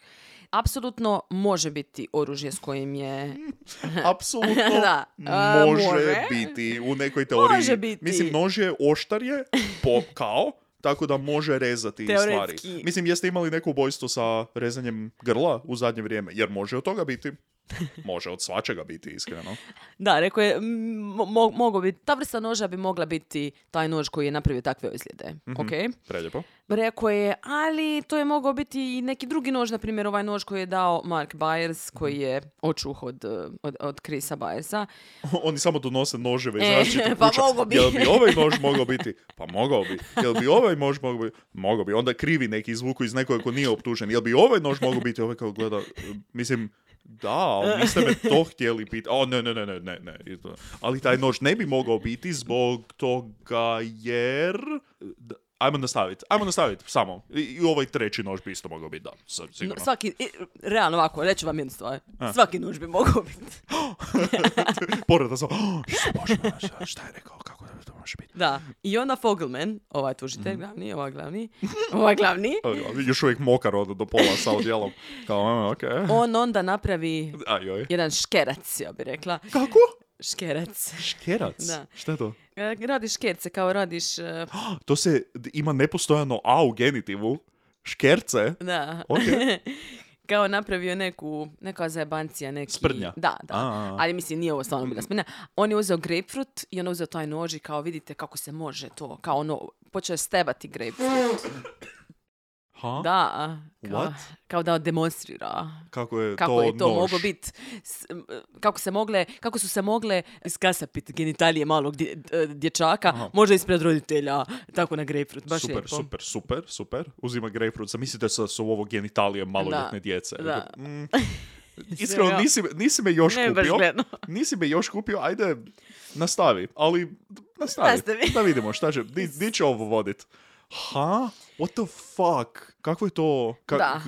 apsolutno može biti oružje s kojim je... [laughs] Apsolutno [laughs] Da. A, može, može. biti u nekoj teoriji. Može biti. Mislim, nož je oštarje, po, kao, tako da može rezati Teoretski. stvari. Mislim, jeste imali neko ubojstvo sa rezanjem grla u zadnje vrijeme? Jer može od toga biti. [laughs] Može od svačega biti, iskreno. Da, rekao je, mo- mogo biti, ta vrsta noža bi mogla biti taj nož koji je napravio takve ozljede. Ok? Preljepo. Rekao je, ali to je mogao biti i neki drugi nož, na primjer ovaj nož koji je dao Mark Byers, koji je očuh od, od, od Chrisa Byersa. [laughs] Oni samo donose noževe iz E, različitih pa kuća. mogo bi. Jel bi [laughs] ovaj nož mogao biti? Pa mogao bi. Jel bi ovaj nož mogao biti? Mogao bi. Onda krivi neki zvuku iz nekoga ko nije optužen. Jel bi ovaj nož mogao biti? Ovaj kao gleda, mislim, da, ali [laughs] niste me to htjeli pitati. O, ne, ne, ne, ne, ne, ne. Ali taj nož ne bi mogao biti zbog toga jer... Ajmo nastaviti, ajmo nastaviti, samo. I, I ovaj treći nož bi isto mogao biti, da, sad, No, sigurno. svaki, i- realno ovako, reću vam jednu stvar. Svaki nož bi mogao biti. [laughs] Pored da sam, [gasps] "Oh, šta- je rekao, kako da to može biti? Da. I onda Fogelman, ovaj tužitelj Mhm. glavni, ovaj glavni, [laughs] ovaj glavni, Još uvijek mokar od do pola sa odjelom. Kao, okej. on onda napravi Ajoj. jedan škerac, ja bi rekla. Kako? Škerac. Škerac? Da. Šta je to? E, Radiš škerce kao radiš... e, [gasps] To se ima nepostojano a u genitivu. Škerce? Da. Ok. [laughs] kao napravio neku, neka zajebancija, neki... Sprnja. Da, da. Ali mislim, nije ovo stvarno bila sprnja. On je uzeo grapefruit i on je uzeo taj nož i kao vidite kako se može to. Kao ono, počeo je stebati grapefruit. [laughs] Ha? Da, kao, What? kao da demonstrira. Kako je Kako to je to nož? moglo biti, kako se mogle, kako su se mogle iskasapiti genitalije malog dje- dječaka, možda ispred roditelja, tako na grapefruit, baš super, lijepo. super, super, super. Uzima grapefruit. Zamislite sa su ovo genitalije maloljetne Da, djece. da. Mm. [laughs] Iskreno, nisi, nisi me još Ne, kupio. Nisi me još kupio, ajde, nastavi. Ali, nastavi. Nastavi. Da vidimo šta će, di, di će ovo vodit. Ha? What the fuck? Kako je to... ka- Da.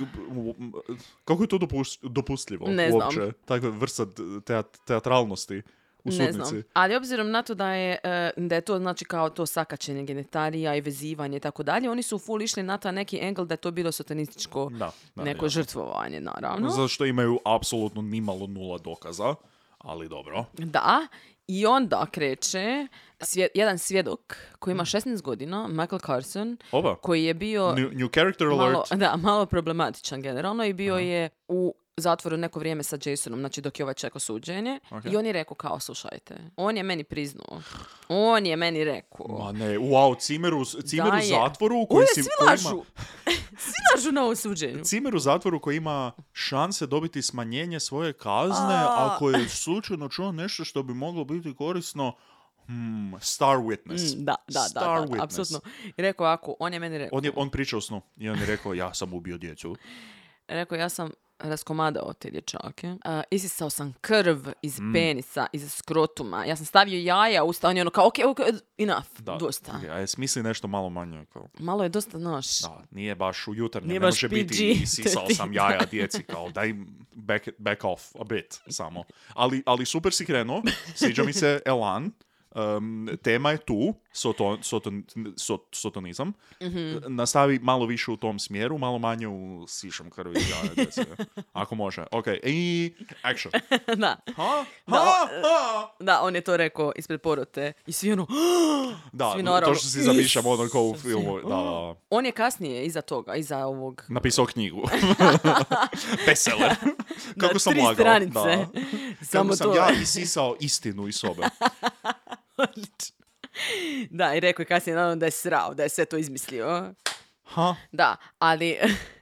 Kako je to dopus- dopustljivo Ne znam. uopće? Takva vrsta teat- teatralnosti u Ne sudnici. znam. Ali obzirom na to da je, e, da je to znači kao to sakačenje genitalija i vezivanje i tako dalje, oni su full išli na ta neki engel da je to bilo satanističko Da, da, neko jasno. žrtvovanje, naravno. Zato što imaju apsolutno nimalo nula dokaza, ali dobro. Da, i onda kreće svje- jedan svjedok koji ima 16 godina, Michael Carson, Oba. koji je bio New, new character alert. malo, da, malo problematičan generalno i bio je u zatvoru neko vrijeme sa Jasonom, znači dok je ovaj čekao suđenje. Ok. I on je rekao kao, slušajte, on je meni priznao. On je meni rekao. Ma ne, wow, Cimeru, Cimeru Da je. zatvoru koji Ovdje si... svi koji lažu. ima- [laughs] [laughs] svi lažu na ovom suđenju. Cimer u zatvoru koji ima šanse dobiti smanjenje svoje kazne A. ako je slučajno čuo nešto što bi moglo biti korisno. Hmm, star witness. Mm, da, da, da, Star da, witness. apsolutno. I rekao ovako, on je meni rekao, On, je, on priča u snu i on je rekao ja sam ubio djecu. rekao ja sam raskomadao te dječake. A, isisao sam krv iz Mm. penisa, iz skrotuma. Ja sam stavio jaja u usta, on je ono kao, ok, ok, enough, Da. dosta. Ok, a je smisli nešto malo manje. Kao, Malo je dosta, znaš. da, nije baš u jutarnjem, Nije ne baš može PG, biti i sisao sam 13. jaja djeci, kao daj back, back off a bit samo. Ali, ali super si krenuo, sviđa mi se elan, Um, tema je tu, soto, soton, sot, sotonizam. Mhm. Nastavi malo više u tom smjeru, malo manje u sišom krvi. djece. [laughs] Ako može. Ok, i action. [laughs] da. Ha? Da, Ha? Ha? Da, on je to rekao ispred porote. I svi ono, [gasps] Da, Svi to što si zamišljam ono kao u filmu. Da, da. [gasps] on je kasnije iza toga, iza ovog... Napisao knjigu. [laughs] Bestseller. Kako na sam tri lagao. stranice. Da. Samo Kako sam to. ja isisao istinu iz sobe. [laughs] da, i rekao je kasnije naravno da je srao, da je sve to izmislio. Ha? Da, ali,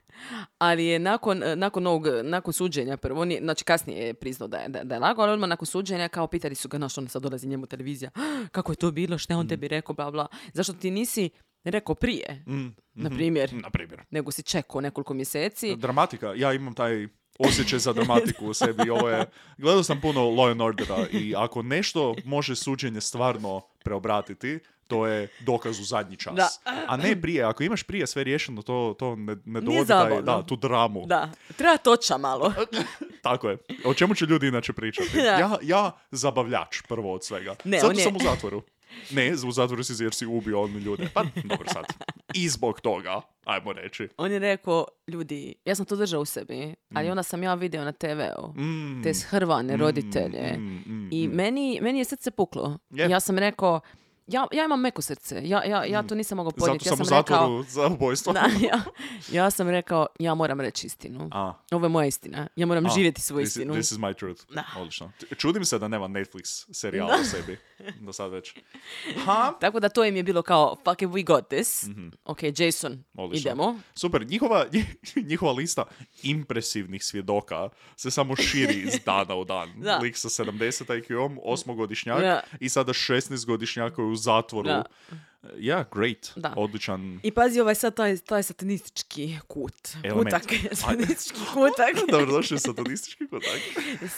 [laughs] ali je nakon, nakon ovog, nakon suđenja prvo, nije, znači kasnije je priznao da je, da, da je lagao, ali odmah nakon suđenja kao pitali su ga, znaš, ono sad dolazi njemu televizija, kako je to bilo, šta on tebi rekao, bla, bla. Zašto ti nisi rekao prije, Mm, na mhm. primjer, Na primjer. nego si čekao nekoliko mjeseci. Dramatika. Ja imam taj osjećaj za dramatiku u sebi. Ovo je, gledao sam puno Law and Ordera i ako nešto može suđenje stvarno preobratiti, to je dokaz u zadnji čas. Da. A ne prije. Ako imaš prije sve riješeno, to, to ne, ne dovodi taj, da, tu dramu. Da, treba toča malo. [laughs] Tako je. O čemu će ljudi inače pričati? Ja, ja zabavljač prvo od svega. Ne, Zato on je- sam u zatvoru. Ne, u zatvoru si jer si ubio ono ljude. Pa, dobro sad. I zbog toga, ajmo reći. On je rekao, ljudi, ja sam to držao u sebi, ali onda sam ja video na TV-u Mm, te shrvane roditelje. mm, mm, I mm. meni, meni je srce puklo. Je. Ja sam rekao, ja, ja imam meko srce, ja, ja, ja to nisam mogao Zato podnijeti. Ja sam u rekao, za ubojstvo. [laughs] da, ja, ja sam rekao, ja moram reći istinu. A, Ovo je moja istina. Ja moram a, živjeti svoju this, istinu. This is my truth. Da. Odlično. Čudim se da nema Netflix serijala o sebi. Do sad već. [laughs] Ha? Tako da to im je bilo kao, fuck it, we got this. Ok, Jason. Odlično. idemo. Super, njihova, [laughs] njihova lista impresivnih svjedoka se samo širi iz dana u dan. Da. Lik sa 70 IQ-om, osmogodišnjak Da. i sada 16-godišnjak koji je u zatvoru. Da. Ja, great. Da. Odličan. I pazi ovaj sad taj, taj satanistički kut. Element. Kutak. [laughs] [laughs] satanistički kutak. [laughs] Dobrodošli u satanistički kotak.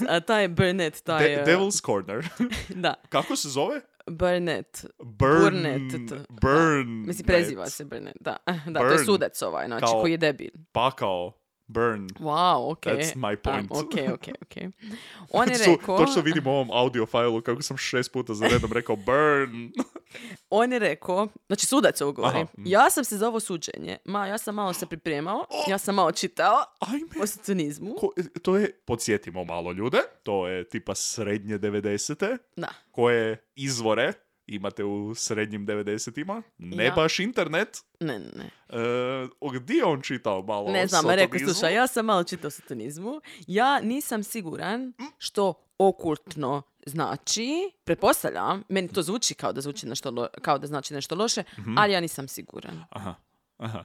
A taj Burnett, taj... De- uh, Devil's Corner. Da, Kako se zove? Burnett. Burn. Burnett, Burn. Mislim, preziva se Burnett, da. Da, to je Burn. sudac ovaj, znači, Kao- koji je debil. Pakao. Burn. Wow, ok. That's my point. Um, ok, ok, ok. [laughs] On je Su- rekao, Točno vidim u ovom audio failu kako sam šest puta za redom rekao burn. [laughs] on je rekao, znači sudac ovo govori, Aha, mm. ja sam se za ovo suđenje, ma, ja sam malo se pripremao, ja sam malo čitao Ajme. o satanizmu. Ko- to je, podsjetimo malo ljude, to je tipa srednje 90. Da. koje izvore imate u srednjim 90-ima. Ne Ja. baš internet. Ne, ne, ne. E, gdje je on čitao malo Ne znam, rekao, slušaj, ja sam malo čitao satanizmu. Ja nisam siguran što okultno znači. Pretpostavljam, meni to zvuči kao da zvuči nešto lo- kao da znači nešto loše, Mhm. ali ja nisam siguran. Aha, aha.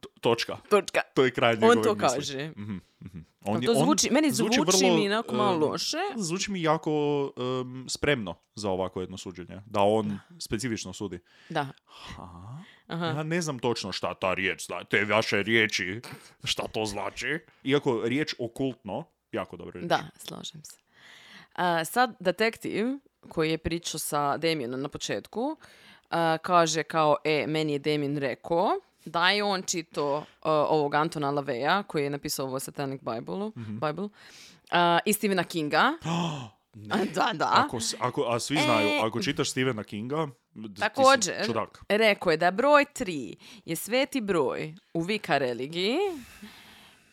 To- točka. Točka. To je kraj On njegove to misli. kaže. Mhm, mhm. On On to on zvuči, meni zvuči, vrlo, mi onako malo loše. Zvuči mi jako em, spremno za ovako jedno suđenje. Da on specifično sudi. Da. Aha. Aha. Ja ne znam točno šta ta riječ znači. Te vaše riječi, šta to znači. Iako riječ okultno, jako dobro riječ. Da, slažem se. A, sad detektiv koji je pričao sa Damienom na početku a, kaže kao, e, meni je Damien rekao da je on čito ovog Antona Laveja koji je napisao ovo Satanic Bible, Mhm. Bible a, i Stephena Kinga. [gasps] A, da, da. Ako, ako, a svi znaju, E. ako čitaš Stephena Kinga, d- ti si Također, čudak. rekao je da broj 3 je sveti broj u Vika religiji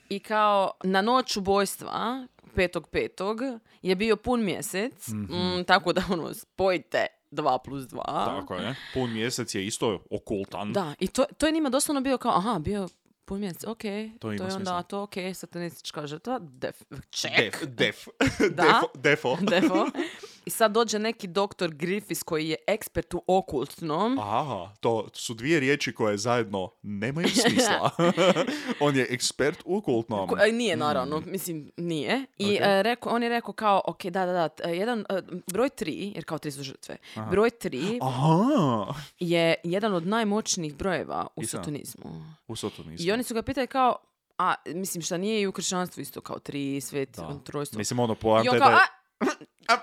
i kao na noć ubojstva, petog petog, je bio pun mjesec, mm, tako da ono, spojite 2 plus 2. Tako je. Pun mjesec je isto okultan. Da, i to, to je njima doslovno bio kao, aha, bio pun mjesec, ok, to, ima je onda to, ok, satanistička žrtva, def, check. Def, def, Da. [laughs] defo, defo. Defo. [laughs] I sad dođe neki doktor Griffiths koji je ekspert u okultnom. Aha, to su dvije riječi koje zajedno nemaju [laughs] smisla. [laughs] on je ekspert u okultnom. Ko- e, Nije, naravno, mislim, nije. I Ok. e, rekao, on je rekao kao, ok, da, da, da, t- jedan, e, broj tri, jer kao tri su žrtve, broj tri Aha, je jedan od najmoćnijih brojeva u Istina. satanizmu. u sotonizmu. I oni su ga pitali kao, a, mislim, šta nije i u kršćanstvu isto kao tri, svet, trojstvo. Mislim, ono, poanta je da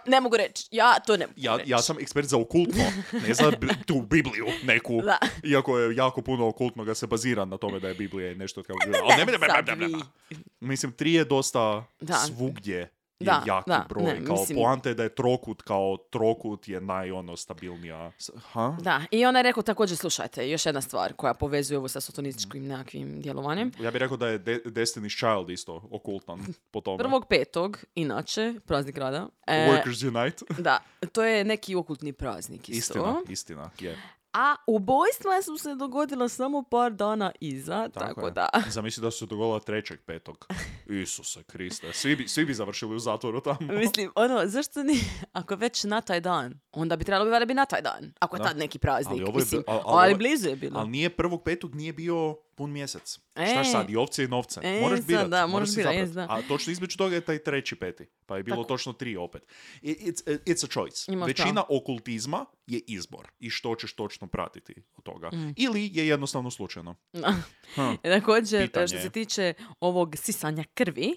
ne mogu reći, ja to ne mogu Ja, reći. ja sam ekspert za okultno, ne za tu Bibliju neku. Da. Iako je jako puno okultnoga se bazira na tome da je Biblija nešto kao... Ali ne, ne, ne, ne, sad ne, ne, ne. vi. Mislim, tri je dosta Da. svugdje je Da, jak da, broj. ne, kao mislim- poanta je da je trokut kao trokut je naj ono stabilnija. Ha? Da, i ona je rekao također, slušajte, još jedna stvar koja povezuje ovo sa satanističkim nekakvim djelovanjem. Ja bih rekao da je De- Destiny's Child isto okultan po tome. Prvog petog, inače, praznik rada. e, Workers Unite. Da, to je neki okultni praznik isto. Istina, istina, je. A ubojstva su se dogodila samo par dana iza, tako, je. da. [laughs] Zamisli da su se dogodila trećeg petog. Isuse Kriste. Svi bi, svi bi završili u zatvoru tamo. [laughs] Mislim, ono, zašto ni, ako već na taj dan, onda bi trebalo bi valjda biti na taj dan, ako je Da. tad neki praznik, Ali ovo je mislim, bi- al- al ali, ovo je- blizu je bilo. Ali nije prvog petog, nije bio pun mjesec. E. Šta sad, i ovce i novce. E, moraš sad birat, da, moraš birat, jest, da. A točno između toga je taj treći peti. Pa je bilo Tako. točno tri opet. It's, it's a choice. Imaš Većina okultizma je izbor. I što ćeš točno pratiti od toga. Mm. Ili je jednostavno slučajno. [laughs] Hm. Također, Pitanje što se tiče ovog sisanja krvi,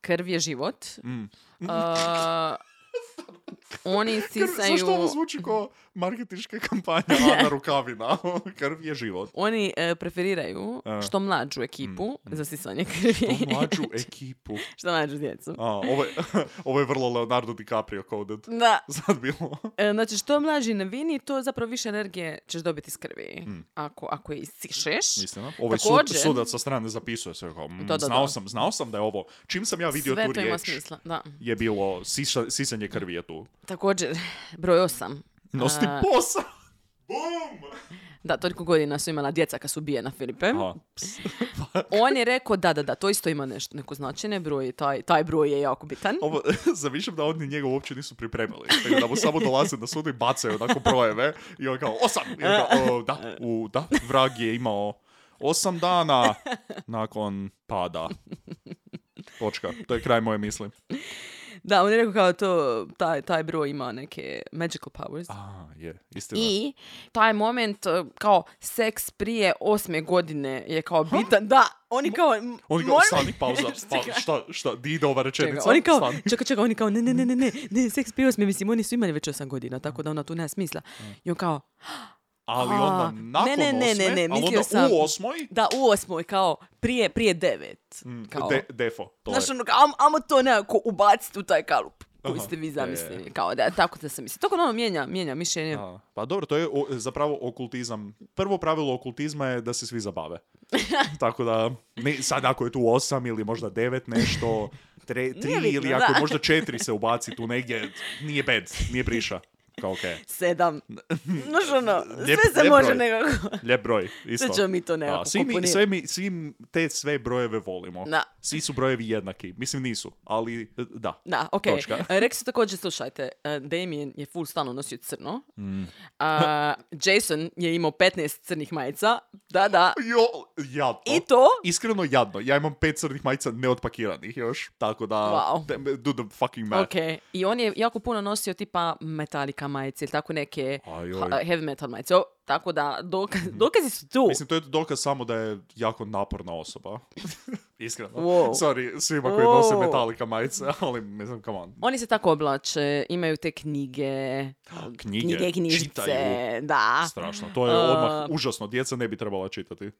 krv je život, Mm. a, [laughs] [laughs] oni sisaju... Zašto ovo zvuči kao marketinška kampanja Ana [laughs] Rukavina? [laughs] Krv je život. Oni e, preferiraju što mlađu ekipu za sisanje krvi. To mlađu ekipu. što mlađu djecu. A, ovo, je, ovo je vrlo Leonardo DiCaprio coded. Da. Sad bilo. E, Znači, što mlađi na vini, to zapravo više energije ćeš dobiti iz krvi. Mm. Ako, ako je isišeš, Istina. Ovaj sud, sudac sa strane zapisuje sve kao, mm, Da, da, znao da. sam, znao sam da je ovo, čim sam ja vidio sve tu riječ, smisla. Da. je bilo siša- sisanje krvi je tu. Također, [laughs] broj osam. Nosti A, posa! Bum! Da, toliko godina su imala djeca kad su ubijena Filipe. Aha. [laughs] On je rekao, da, da, da, to isto ima nešto, neko značenje, broj, taj, taj broj je jako bitan. Ovo, [laughs] zamišljam da oni njega uopće nisu pripremili. Nego da mu samo dolaze na sudu i bacaju onako brojeve. I on kao, osam! I on kao, "O, da, u, da, vrag je imao osam dana nakon pada. Točka. To je kraj moje misli. Da, on je rekao kao to, taj, taj broj ima neke magical powers. A, je, istina. I taj moment, uh, kao seks prije osme godine je kao bitan. Da, oni kao... m- Oni kao, stani, pauza, [laughs] pa, šta, šta, di ide ova rečenica? Čekaj, oni kao, Stani. čekaj, čekaj, oni kao, ne, ne, ne, ne, ne, ne, seks prije osme, mislim, oni su imali već osam godina, tako da ona tu nema smisla. I on kao, Ali A, onda ne, nakon ne, ne, ne, osme, ne, ali mislio onda sam- u osmoj, da, u osmoj, kao, prije, prije devet. Kao, de, defo. To Znaš, ono, kao, am- amo to nekako ubaciti u taj kalup koji ste vi je, je. zamislili. Kao da, tako da sam mislila. Tako da ono mijenja, mijenja mišljenje. Pa dobro, to je o- zapravo okultizam. Prvo pravilo okultizma je da se svi zabave. [laughs] Tako da, ne, sad ako je tu osam ili možda devet nešto, tre, tri ili ako da. možda četiri se ubaci tu negdje, nije bed, nije briša. Kao okej. Sedam. Znaš, ono, Lijep- sve se lijep može broj. nekako. Lijep broj, isto. Sve ćemo mi to nekako svi, mi, sve mi, svi te sve brojeve volimo. Da. Svi su brojevi jednaki. Mislim nisu, ali e, da. Da, ok. Točka. E, Rekli su također, slušajte, e, Damien je full stalno nosio crno. Mm. A, [laughs] Jason je imao 15 crnih majica. Da, da. Jo, jadno. I to? Iskreno jadno. Ja imam pet crnih majica neotpakiranih još. Tako da, Wow. do the fucking math. Ok. I on je jako puno nosio tipa Metallica majice ili tako neke Ajoj. heavy metal majice. O, tako da, dokaz, dokazi su tu. Mislim, to je dokaz samo da je jako naporna osoba. [laughs] Iskreno. Wow. Sorry svima koji nose Wow. Metallica majice, [laughs] ali mislim, come on. Oni se tako oblače, imaju te knjige, [gasps] Knjige, knjige knjižice, čitaju. da. Strašno. To je odmah užasno. Djeca ne bi trebala čitati. Uh,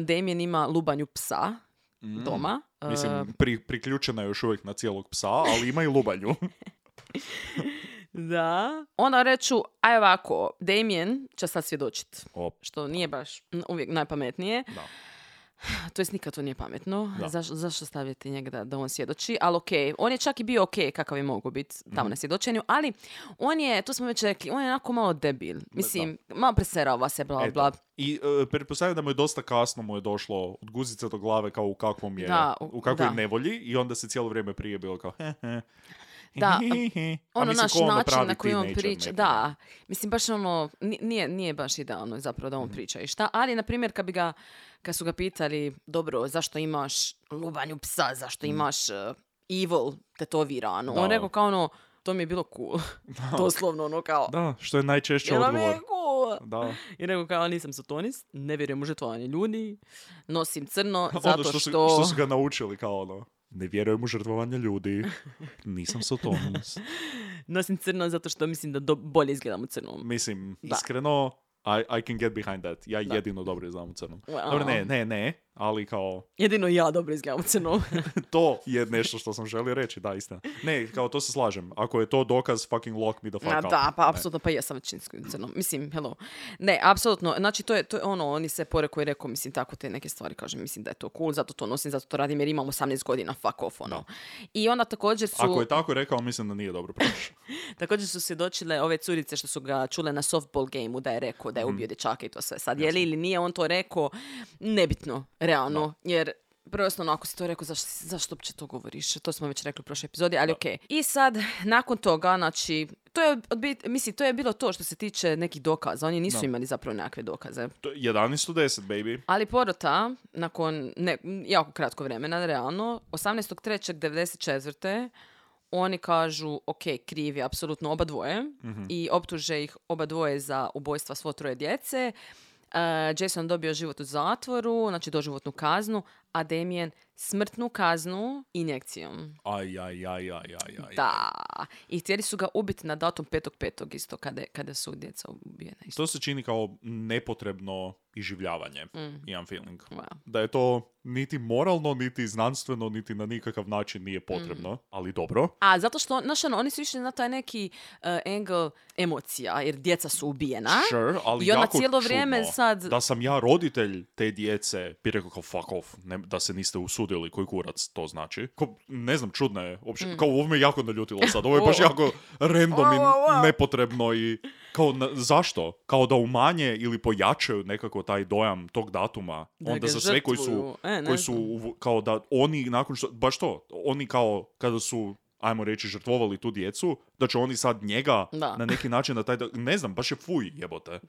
Damien ima lubanju psa doma. Uh, Mm. Mislim, pri, priključena je još uvijek na cijelog psa, ali ima i lubanju. [laughs] da. Onda reću, aj ovako, Damien će sad svjedočit. Op. Što nije baš mm, uvijek najpametnije. Da. [sighs] To jest nikad to nije pametno. Da. Zaš, zašto staviti njega da, da on svjedoči? Ali okej, on je čak i bio okej kakav je mogao biti tamo na svjedočenju, ali on je, to smo već rekli, on je onako malo debil. Mislim, malo preserava se, bla, Eto. bla. I uh, pretpostavljam da mu je dosta kasno mu je došlo od guzice do glave kao u kakvom je, Da, u, u- kakvoj da. nevolji i onda se cijelo vrijeme prije bilo kao [laughs] he, he. Da, [laughs] ono naš ono način na koji on priča, da. Mislim, baš ono, ni- nije, nije baš idealno zapravo da on Mhm. priča i šta. Ali, na primjer, kad bi ga, kad su ga pitali, dobro, zašto imaš lubanju psa, zašto imaš uh, evil tetoviranu? On rekao kao ono, to mi je bilo cool. [laughs] Doslovno ono kao, Da, što je najčešće "Jel vam je odgovor. cool?" Da. [laughs] I rekao kao, nisam satanist, ne vjerujem u žrtvovanje ljudi, nosim crno Ono zato što, što... su, što su ga naučili kao ono. Ne vjerujem u žrtvovanje ljudi. Nisam sotonist. [laughs] Nosim crno zato što mislim da do- bolje izgledam u crnom. Mislim, Da. iskreno, I, I can get behind that. Ja Da. jedino dobro izgledam u crnom. Wow. Dobro, ne, ne, ne, ali kao, Jedino ja dobro izgledam u crnom. [laughs] to je nešto što sam želio reći, da, istina. Ne, kao to se slažem. Ako je to dokaz, fucking lock me the fuck Ma up. da, pa apsolutno, pa jesam većinski u crnom. Mislim, hello. Ne, apsolutno, znači to je, to je ono, oni se poreko i rekao, mislim, tako te neke stvari, kažem, mislim da je to cool, zato to nosim, zato to radim, jer imam 18 godina, fuck off, ono. I onda također su, Ako je tako rekao, mislim da nije dobro prošao. [laughs] također su svjedočile ove curice što su ga čule na softball gameu da je rekao da je Mhm. ubio dječaka i to sve. Sad, je li ili nije on to rekao, nebitno, realno, jer Prvenstveno, ako si to rekao, zašto, zašto uopće to govoriš? To smo već rekli u prošloj epizodi, ali okej. I sad, nakon toga, znači, to je, odbi- mislim, to je bilo to što se tiče nekih dokaza. Oni nisu imali zapravo nekakve dokaze. To je 11 u 10, baby. Ali porota, nakon ne, jako kratko vremena, realno, 18.3.1994. oni kažu, ok, krivi, apsolutno oba dvoje i optuže ih oba dvoje za ubojstva svo troje djece. Jason dobio život u zatvoru, znači doživotnu kaznu, a Damien smrtnu kaznu injekcijom. Aj, aj, aj, aj, aj, aj. Da. I htjeli su ga ubiti na datum 5.5. isto, kada, kada su djeca ubijena. Isto. To se čini kao nepotrebno iživljavanje, Mm. imam feeling. Wow. Da je to niti moralno, niti znanstveno, niti na nikakav način nije potrebno, Mm. ali dobro. A, zato što, znaš, ono, oni su išli na taj neki uh, angle emocija, jer djeca su ubijena. Sure, ali I onda jako cijelo vrijeme sad... Da sam ja roditelj te djece, bi rekao kao fuck off, ne, da se niste usudili, koji kurac to znači. Ko, ne znam, čudno je, uopće, kao ovo me jako naljutilo sad, ovo je baš Mm. Jako random i nepotrebno i kao na- zašto? Kao da umanje ili pojačaju nekako taj dojam tog datuma, Da onda za sve koji su. E, koji su kao da oni nakon što, baš to, oni kao kada su ajmo reći, žrtvovali tu djecu, da će oni sad njega Da. na neki način da taj, da- ne znam, baš je fuj jebote.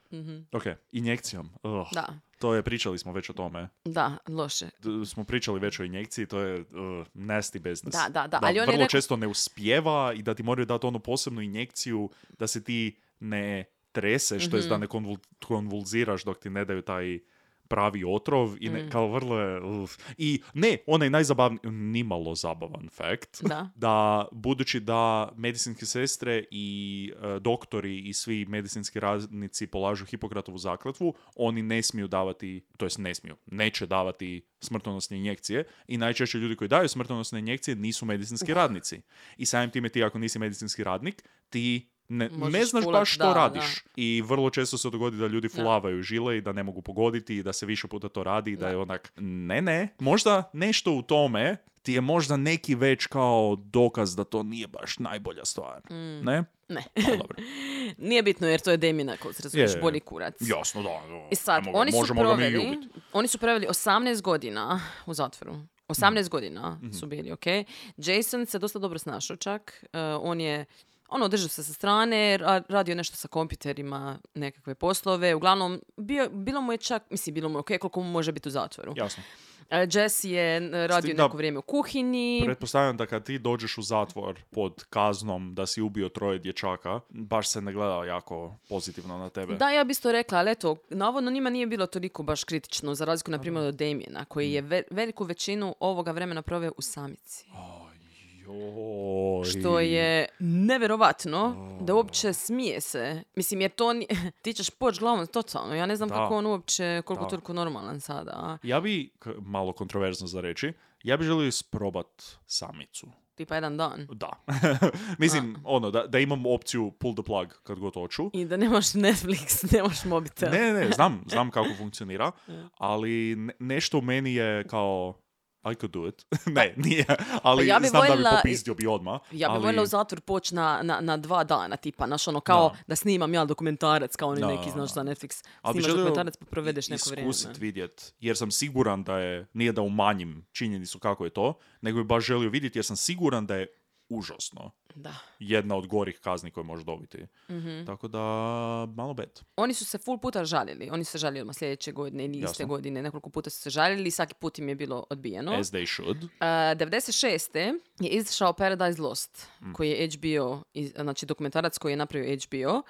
Ok, injekcijom. Ugh. Da, To je, pričali smo već o tome. da, loše. D- smo pričali već o injekciji, to je uh, nasty business. Da, da, da, ali on je vrlo često ne uspjeva i da ti moraju dati onu posebnu injekciju da se ti ne treseš, to jest Mhm. da ne konvul- konvulziraš dok ti ne daju taj pravi otrov i Mm. ne, kao vrlo je... uf. I ne, onaj najzabavniji, nimalo zabavan fakt, Da. da budući da medicinske sestre i e, doktori i svi medicinski radnici polažu Hipokratovu zakletvu, oni ne smiju davati, to jest ne smiju, neće davati smrtonosne injekcije i najčešće ljudi koji daju smrtonosne injekcije nisu medicinski radnici. I samim time ti ako nisi medicinski radnik, ti ne, Možeš ne znaš fulat, baš što da, radiš. I vrlo često se dogodi da ljudi fulavaju žile i da ne mogu pogoditi i da se više puta to radi i da je onak, ne, ne, možda nešto u tome ti je možda neki već kao dokaz da to nije baš najbolja stvar. Ne? Ne. Pa, dobro. [laughs] Nije bitno jer to je Demina ko se razumiješ, Je, je. bolji kurac. Jasno, da. da. I sad, Ne mogu- oni su proveli, oni su proveli 18 godina u zatvoru. 18 Mhm. godina su bili, ok? Jason se dosta dobro snašao čak. Uh, on je ono, držao se sa strane, ra- radio nešto sa kompjuterima, nekakve poslove. Uglavnom, bio, bilo mu je čak, mislim, bilo mu je ok, koliko mu može biti u zatvoru. Jasno. Uh, Jesse je radio da- neko vrijeme u kuhinji. Pretpostavljam da kad ti dođeš u zatvor pod kaznom da si ubio troje dječaka, baš se ne gleda jako pozitivno na tebe. Da, ja bi isto rekla, ali eto, navodno njima nije bilo toliko baš kritično, za razliku, na primjer, od Damiena, koji Mm. je ve- veliku većinu ovoga vremena proveo u samici. Joj. Što je neverovatno da uopće smije se. Mislim, jer to ni- [laughs] ti ćeš poći glavom totalno. Ja ne znam Da. kako on uopće, koliko Da. toliko normalan sada. a? Ja bi, k- malo kontroverzno za reći, ja bi želio isprobat samicu. Tipa jedan dan. Da. [laughs] Mislim, ono, da, da imam opciju pull the plug kad god hoću. I da nemaš Netflix, [laughs] nemaš mobitel. Ne, ne, znam, znam kako funkcionira, ali ne- nešto u meni je kao I could do it. [laughs] ne, nije, ali Pa ja bi znam da voljela- bi popizdio bi odmah. Ja bih ali... voljela u zatvor poći na, na, na dva dana, tipa, znaš, ono, kao da, Da. snimam ja dokumentarac, kao oni Da. neki, znaš, za Netflix. Ali bi Snimaš dokumentarac pa provedeš neko vrijeme. iskusit, vidjet, jer sam siguran da je, nije da umanjim činjenicu kako je to, nego bi baš želio vidjeti jer sam siguran da je užasno. Da. Jedna od gorih kazni koje možeš dobiti. Mhm. Tako da, malo bet. Oni su se full puta žalili. Oni su se žalili odmah sljedeće godine ili iste Jasno. godine. Nekoliko puta su se žalili i svaki put im je bilo odbijeno. As they should. Uh, 96. je izašao Paradise Lost, Mm. koji je HBO, znači dokumentarac koji je napravio HBO.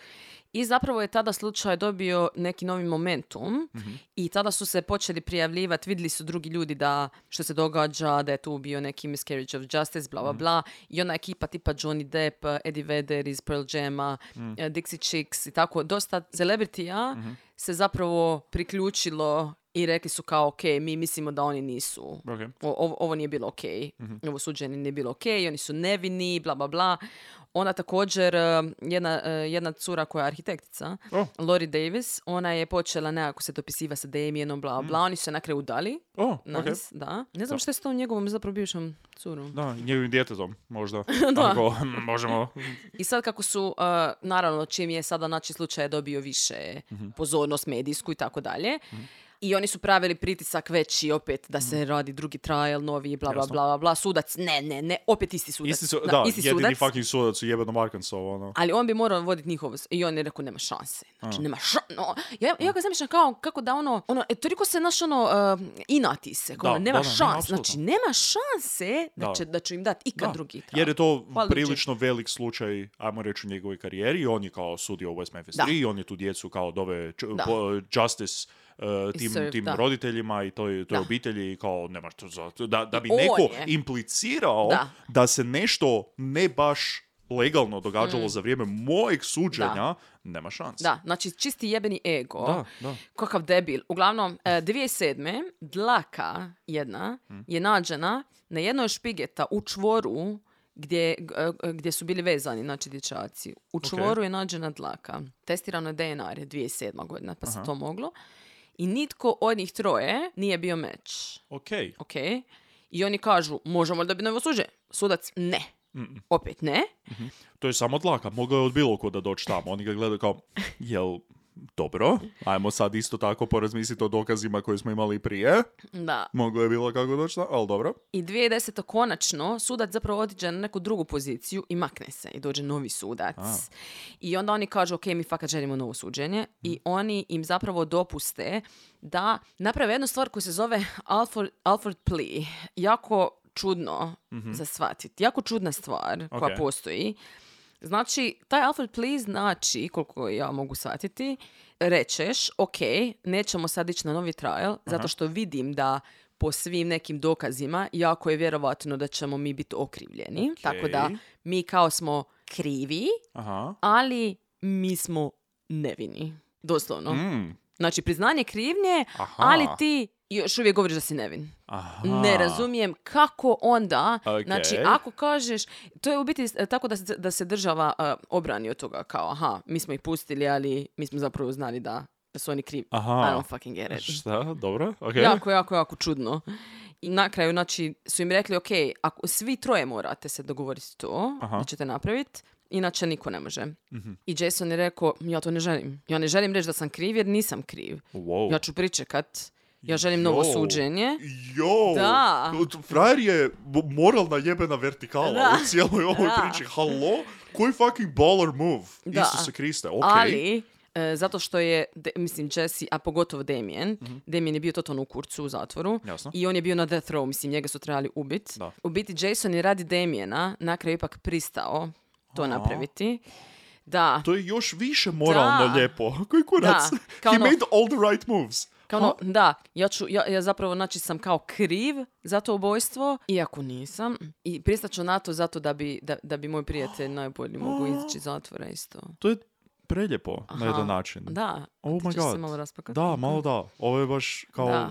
I zapravo je tada slučaj dobio neki novi momentum Mhm. i tada su se počeli prijavljivati, vidjeli su drugi ljudi da što se događa, da je tu bio neki miscarriage of justice, bla bla Mhm. bla. I ona ekipa tipa Johnny Depp, Eddie Vedder iz Pearl Jama, Mm. eh, Dixie Chicks i tako, dosta celebritija Mhm. se zapravo priključilo i rekli su kao, ok, mi mislimo da oni nisu Ok. o- ovo, ovo nije bilo ok, ovo suđenje nije bilo ok, oni su nevini, bla bla bla. Ona također, eh, jedna, eh, jedna cura koja je arhitektica, O. Lori Davis, ona je počela nekako se dopisiva sa Damienom, bla bla, oni su se na kraju udali. O, Nice, ok. da. Ne znam što je s tom njegovom zapravo bivšom curom. Da, njegovim djetetom, možda. [laughs] Da. Ako možemo. I sad kako su, uh, naravno, čim je sada znači slučaj dobio više Mhm. pozornost medijsku i tako dalje. I oni su pravili pritisak veći opet da se radi drugi trial, novi, bla, bla, Mhm. Bla, bla, bla. Sudac, ne, ne, ne, opet isti sudac. Isti su, da, isti jedini sudac. fucking sudac u jebenom Arkansasu, ono. Ali on bi morao voditi njihovo... I on je rekao, nema šanse. Znači, nema šanse. No, ja, ja ga zamišljam kao, kako da ono... ono e, toliko se, naš ono, uh, inati se. Kao, Da, nema da, da, nema, šanse. znači, nema šanse da, će, da ću im dati ikad Da, drugi trial. Jer je to Hvala prilično velik slučaj, ajmo reći, u njegovoj karijeri. I on je kao sudio u West Memphis Da. 3 i on je tu djecu kao dove č- justice uh, tim, serve, tim da. roditeljima i toj, toj Da. obitelji i kao nema što za... Da, da bi on neko je. implicirao Da. da. se nešto ne baš legalno događalo za vrijeme mojeg suđenja, nema šanse. Mm. Da, znači čisti jebeni ego. Da, da. Kakav debil. Uglavnom, e, 2007. dlaka jedna Hm. je nađena na jednoj špigeta u čvoru gdje, e, gdje su bili vezani, znači dječaci. U čvoru je nađena dlaka. Testirano je DNA jer je 2007. godina, pa se to moglo. I nitko od njih troje nije bio meč. Ok. Ok. I oni kažu, možemo li dobiti novo suđe? Sudac, ne. Opet ne. To je samo dlaka. Mogao je od bilo kuda doći tamo. Oni ga gledaju kao, jel dobro, ajmo sad isto tako porazmisliti o dokazima koje smo imali prije. Da. Moglo je bilo kako doći ali dobro. I 2010. konačno sudac zapravo otiđe na neku drugu poziciju i makne se i dođe novi sudac. I onda oni kažu, ok, mi fakat želimo novo suđenje i oni im zapravo dopuste da naprave jednu stvar koja se zove Alford, Alford plea. Jako čudno za shvatiti. Jako čudna stvar koja Ok. postoji. Znači, taj Alfred plea znači, koliko ja mogu shvatiti, rečeš, ok, nećemo sad ići na novi trial, zato što vidim da po svim nekim dokazima jako je vjerovatno da ćemo mi biti okrivljeni. Tako da mi kao smo krivi, Aha. ali mi smo nevini. Doslovno. Mm. Znači, priznanje krivnje, Aha. ali ti još uvijek govoriš da si nevin. Aha. Ne razumijem kako onda, Ok. znači ako kažeš, to je u biti e, tako da se, da se država e, obrani od toga kao aha, mi smo ih pustili, ali mi smo zapravo znali da, da su oni krivi. Aha. I don't fucking get it. Šta? Dobro? Ok. Jako, jako, jako čudno. I na kraju, znači, su im rekli, ok, ako svi troje morate se dogovoriti to, Aha. da ćete napraviti, inače niko ne može. Mhm. I Jason je rekao, ja to ne želim. Ja ne želim reći da sam kriv jer nisam kriv. Wow. Ja ću pričekat. Ja želim novo Jo. suđenje. Jo! Da. Frajer je mo- moralna jebena vertikala Da. u cijeloj ovoj Da. priči. Halo? Koji fucking baller move? Da. Isuse Kriste, ok. Ali, e, zato što je, de- mislim, Jesse, a pogotovo Damien, Damien je bio totalno u kurcu u zatvoru. Jasno. i on je bio na death row, mislim, njega su trebali ubiti. U biti, Jason je radi Damiena na kraju ipak pristao to napraviti. Da, To je još više moralno Da. lijepo. Koji kurac? Da, kao He ono- made all the right moves. Kao ono, da, ja, ću, ja, ja zapravo znači sam kao kriv za to ubojstvo, iako nisam. I pristat ću na to zato da bi, da, da bi moj prijatelj najbolji mogu [gasps] izaći iz zatvora isto. To je preljepo na Aha. jedan način. Da, Oh ti my ćeš se god. malo rasplakati? Da, malo da. Ovo je baš kao... Da.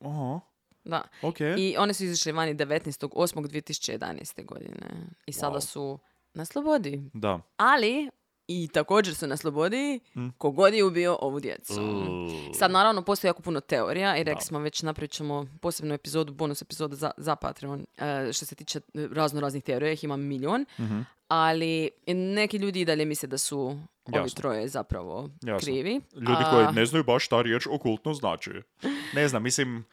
Aha, Da. ok. I one su izašli vani 19.8.2011. godine. I sada Wow. su na slobodi. Da. Ali, i također su na slobodi, Mm. kogod je ubio ovu djecu. Sad, naravno, postoji jako puno teorija i rekli smo već napravit ćemo posebnu epizodu, bonus epizodu za, za Patreon, e, što se tiče razno raznih teorija, ih ima milion, Mhm. ali neki ljudi i dalje misle da su ovi Jasno. troje zapravo Jasno. krivi. Ljudi A, koji ne znaju baš šta riječ okultno znači. Ne znam, mislim,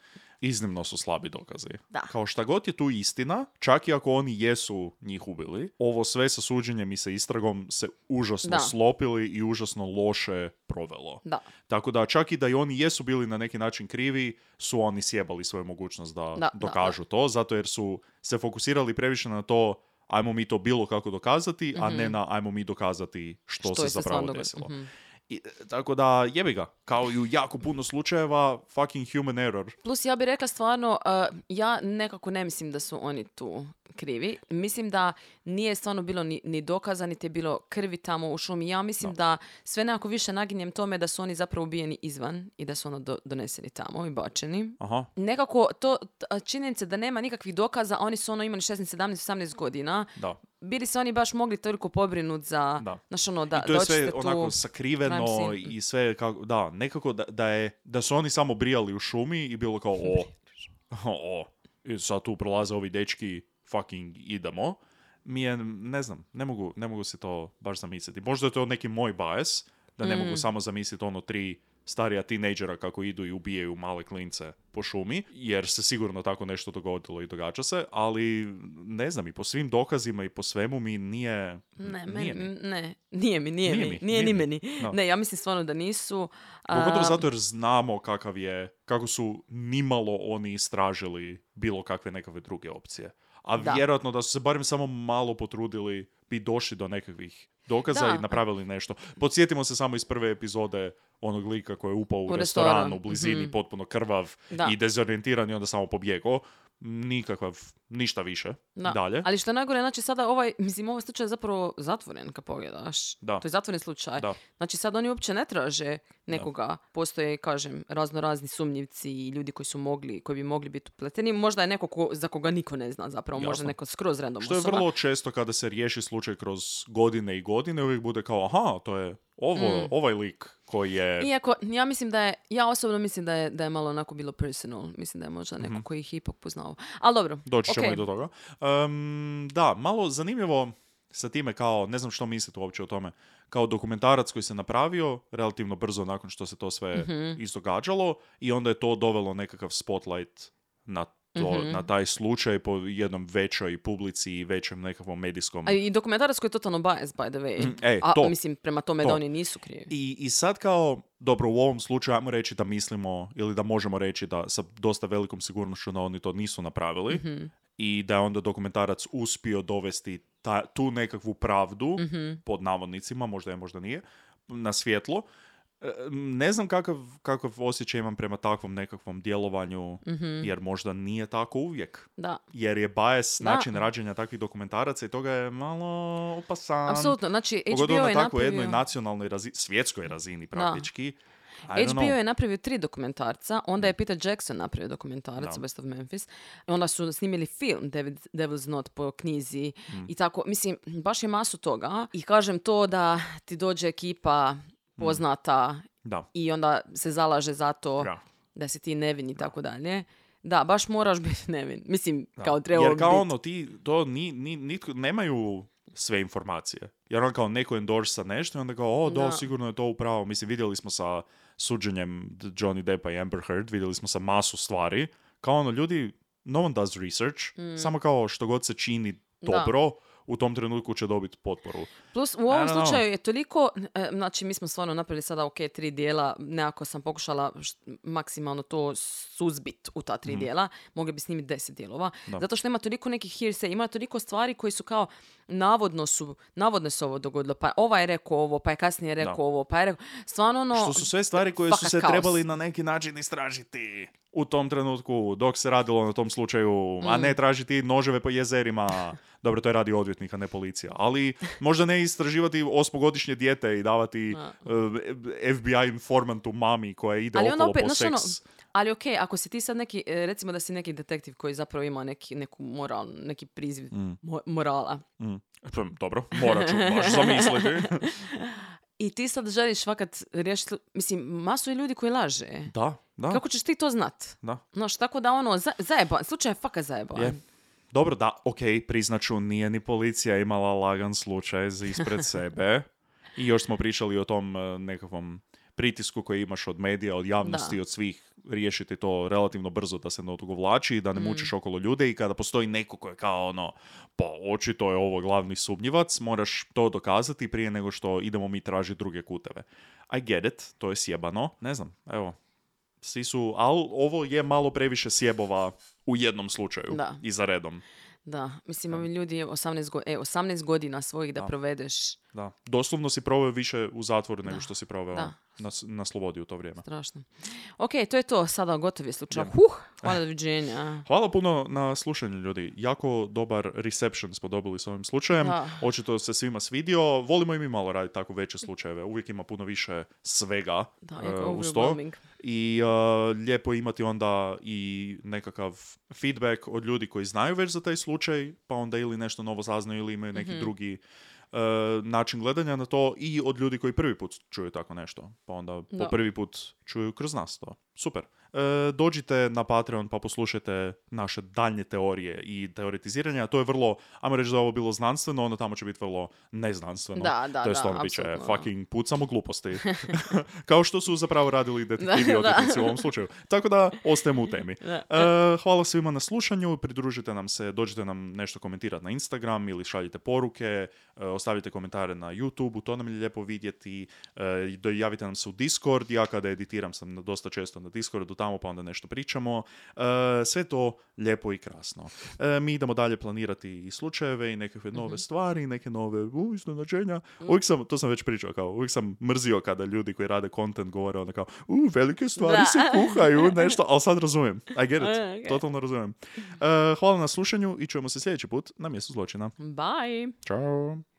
iznimno su slabi dokazi. Da. Kao šta god je tu istina, čak i ako oni jesu njih ubili, ovo sve sa suđenjem i sa istragom se užasno Da. slopili i užasno loše provelo. Da. Tako da čak i da i oni jesu bili na neki način krivi, su oni sjebali svoju mogućnost da, da, dokažu to, zato jer su se fokusirali previše na to ajmo mi to bilo kako dokazati, a ne na ajmo mi dokazati što, Mhm. Što se zapravo desilo. dogodilo. I, e, tako da, jebi ga, kao i u jako puno slučajeva, fucking human error. Plus ja bih rekla stvarno, uh, ja nekako ne mislim da su oni tu krivi. Mislim da nije stvarno bilo ni, ni dokaza, niti je bilo krvi tamo u šumi. Ja mislim da sve nekako više naginjem tome da su oni zapravo ubijeni izvan i da su ono do- doneseni tamo i bačeni. Aha. Nekako to činjenica da nema nikakvih dokaza, a oni su ono imali 16, 17, 18 godina. Da. Bili se oni baš mogli toliko pobrinut za, Da. znaš ono, da, I to je sve onako sakriveno i sve kako, da, nekako da, da je, da su oni samo brijali u šumi i bilo kao o, [laughs] o, i sad tu prolaze ovi dečki, fucking idemo. Mi je, ne znam, ne mogu, ne mogu se to baš zamisliti. Možda je to neki moj bias, da ne Mm. mogu samo zamisliti ono tri starija tinejdžera kako idu i ubijaju male klince po šumi, jer se sigurno tako nešto dogodilo i događa se, ali ne znam, i po svim dokazima i po svemu mi nije... Ne, nije meni, mi. ne, nije mi, nije, Nije mi, ni meni. Ne, ja mislim stvarno da nisu. Pogotovo zato jer znamo kakav je, kako su nimalo oni istražili bilo kakve nekakve druge opcije. A Da. vjerojatno da su se barem samo malo potrudili bi došli do nekakvih dokaza Da. i napravili nešto. Podsjetimo se samo iz prve epizode onog lika koji je upao u, U restoran, restoran, u blizini, mhm. potpuno krvav Da. i dezorientiran i onda samo pobjegao. Nikakav, ništa više. Da. Dalje. Ali što je najgore, znači sada ovaj, mislim, ovaj slučaj je zapravo zatvoren, kad pogledaš. Da. To je zatvoren slučaj. Da. Znači sad oni uopće ne traže nekoga. Postoje, kažem, razno razni sumnjivci i ljudi koji su mogli, koji bi mogli biti upleteni. Možda je neko ko- za koga niko ne zna zapravo. Možda Jasno. neko skroz random Što je osoba. vrlo često kada se riješi slučaj kroz godine i godine, uvijek bude kao, aha, to je ovo, ovaj lik koji je... Iako, ja mislim da je, ja osobno mislim da je, da je malo onako bilo personal. Mislim da je možda neko koji ih ipak poznao. Ali dobro. Doći ćemo ok. i do toga. Em, da, malo zanimljivo sa time kao, ne znam što mislite uopće o tome, kao dokumentarac koji se napravio relativno brzo nakon što se to sve Mhm. izdogađalo i onda je to dovelo nekakav spotlight na to, Mhm. na taj slučaj po jednom većoj publici i većem nekakvom medijskom A i dokumentarac koji je totalno bias, by the way. e, A to. mislim, prema tome To. da oni nisu krivi. I, I sad kao, dobro, u ovom slučaju ajmo reći da mislimo ili da možemo reći da sa dosta velikom sigurnošću da oni to nisu napravili Mhm. i da je onda dokumentarac uspio dovesti ta, tu nekakvu pravdu, Mhm. pod navodnicima, možda je, možda nije, na svjetlo. E, Ne znam kakav, kakav osjećaj imam prema takvom nekakvom djelovanju, Mhm. jer možda nije tako uvijek. Da. Jer je bias Da. način rađenja takvih dokumentaraca i toga je malo opasan. Apsolutno, znači Pogotovo HBO na je tako napravio... jednoj nacionalnoj razini, svjetskoj razini praktički. I don't HBO know. je napravio tri dokumentarca, onda je Peter Jackson napravio dokumentarac Da. Best of Memphis, i onda su snimili film David, Devil's Not po knjizi Mm. i tako, mislim, baš je masu toga i kažem to da ti dođe ekipa poznata Da. i onda se zalaže za to Da. da si ti nevin i tako dalje. Da, baš moraš biti [laughs] nevin. Mislim, kao treba Jer kao biti. ono, ti, to ni, ni, nitko, nemaju sve informacije. Jer on kao neko endorsa nešto i onda kao, o, da, Da. sigurno je to upravo. Mislim, vidjeli smo sa suđenjem Johnny Deppa i Amber Heard, vidjeli smo sa masu stvari. Kao ono, ljudi, no one does research, samo kao što god se čini Mm. Da. dobro, u tom trenutku će dobiti potporu. Plus, u ovom slučaju je toliko, e, znači mi smo stvarno napravili sada ok, tri dijela, nekako sam pokušala maksimalno to suzbit u ta tri dijela, mogli bi snimiti deset dijelova. Da. zato što ima toliko nekih hearsay, ima toliko stvari koji su kao, navodno su, navodno se ovo dogodilo, pa ovaj je rekao ovo, pa je kasnije rekao Da. ovo, pa je rekao, stvarno ono... Što su sve stvari koje su se kaos. trebali na neki način istražiti u tom trenutku dok se radilo na tom slučaju, a Mm. ne tražiti noževe po jezerima. [laughs] Dobro, to je radi odvjetnika, ne policija. Ali možda ne istraživati osmogodišnje dijete i davati uh, FBI informantu mami koja ide Ali okolo opet, po ono, seks. ali ok, ako si ti sad neki, e, recimo da si neki detektiv koji zapravo ima neki, neku moral, neki priziv mo- morala. Mm. Pa, Dobro, morat ću baš zamisliti. [laughs] I ti sad želiš fakat riješiti, mislim, masu je ljudi koji laže. da, da, Kako ćeš ti to znat? da. Znaš, tako da ono, za, zajeban, slučaj je fakat zajeban. Je. Dobro, da, ok, priznaću, nije ni policija imala lagan slučaj ispred [laughs] sebe. I još smo pričali o tom eh, nekakvom pritisku koji imaš od medija, od javnosti, Da. od svih riješiti to relativno brzo da se ne odugovlači, da ne Mm. mučiš okolo ljude i kada postoji neko ko je kao ono, pa očito je ovo glavni sumnjivac, moraš to dokazati prije nego što idemo mi tražiti druge kuteve. I get it, to je sjebano, ne znam, evo. Svi su, ali ovo je malo previše sjebova u jednom slučaju Da. i za redom. Da, mislim, ovi ljudi, je 18, go- e, 18 godina svojih da, Da. provedeš Da. Doslovno si proveo više u zatvoru nego što si proveo na, na slobodi u to vrijeme. strašno. Ok, to je to, sada gotov je slučaj. Huh, hvala, doviđenja. Hvala puno na slušanju ljudi. Jako dobar reception smo dobili s ovim slučajem. Da. Očito se svima svidio. Volimo i mi malo raditi tako veće slučajeve. Uvijek ima puno više svega Da, jako uz to. I e, lijepo je imati onda i nekakav feedback od ljudi koji znaju već za taj slučaj, pa onda ili nešto novo saznaju ili imaju neki Mhm. drugi način gledanja na to i od ljudi koji prvi put čuju tako nešto. Pa onda po Da. prvi put čuju kroz nas to. Super. E, dođite na Patreon pa poslušajte naše daljnje teorije i teoretiziranja. To je vrlo, ajmo reći da je ovo bilo znanstveno, onda tamo će biti vrlo neznanstveno. Da, da, to je stvarno bit će fucking pucamo gluposti. [laughs] Kao što su zapravo radili detektivi Da, odvjetnici u ovom slučaju. Tako da, ostajemo u temi. Da. E, hvala svima na slušanju, pridružite nam se, dođite nam nešto komentirati na Instagram ili šaljite poruke, e, ostavite komentare na YouTube, to nam je lijepo vidjeti, e, javite nam se u Discord, ja kada editiram sam dosta često na Discordu tamo pa onda nešto pričamo, E, sve to lijepo i krasno. E, mi idemo dalje planirati i slučajeve i nekakve nove stvari, neke nove u, iznenađenja. Uvijek sam, to sam već pričao, kao, uvijek sam mrzio kada ljudi koji rade content govore onda kao, u, velike stvari Da. se kuhaju, nešto, ali sad razumijem. I get it. [laughs] E, ok. Totalno razumijem. E, hvala na slušanju i čujemo se sljedeći put na mjestu zločina. Bye! Ćao.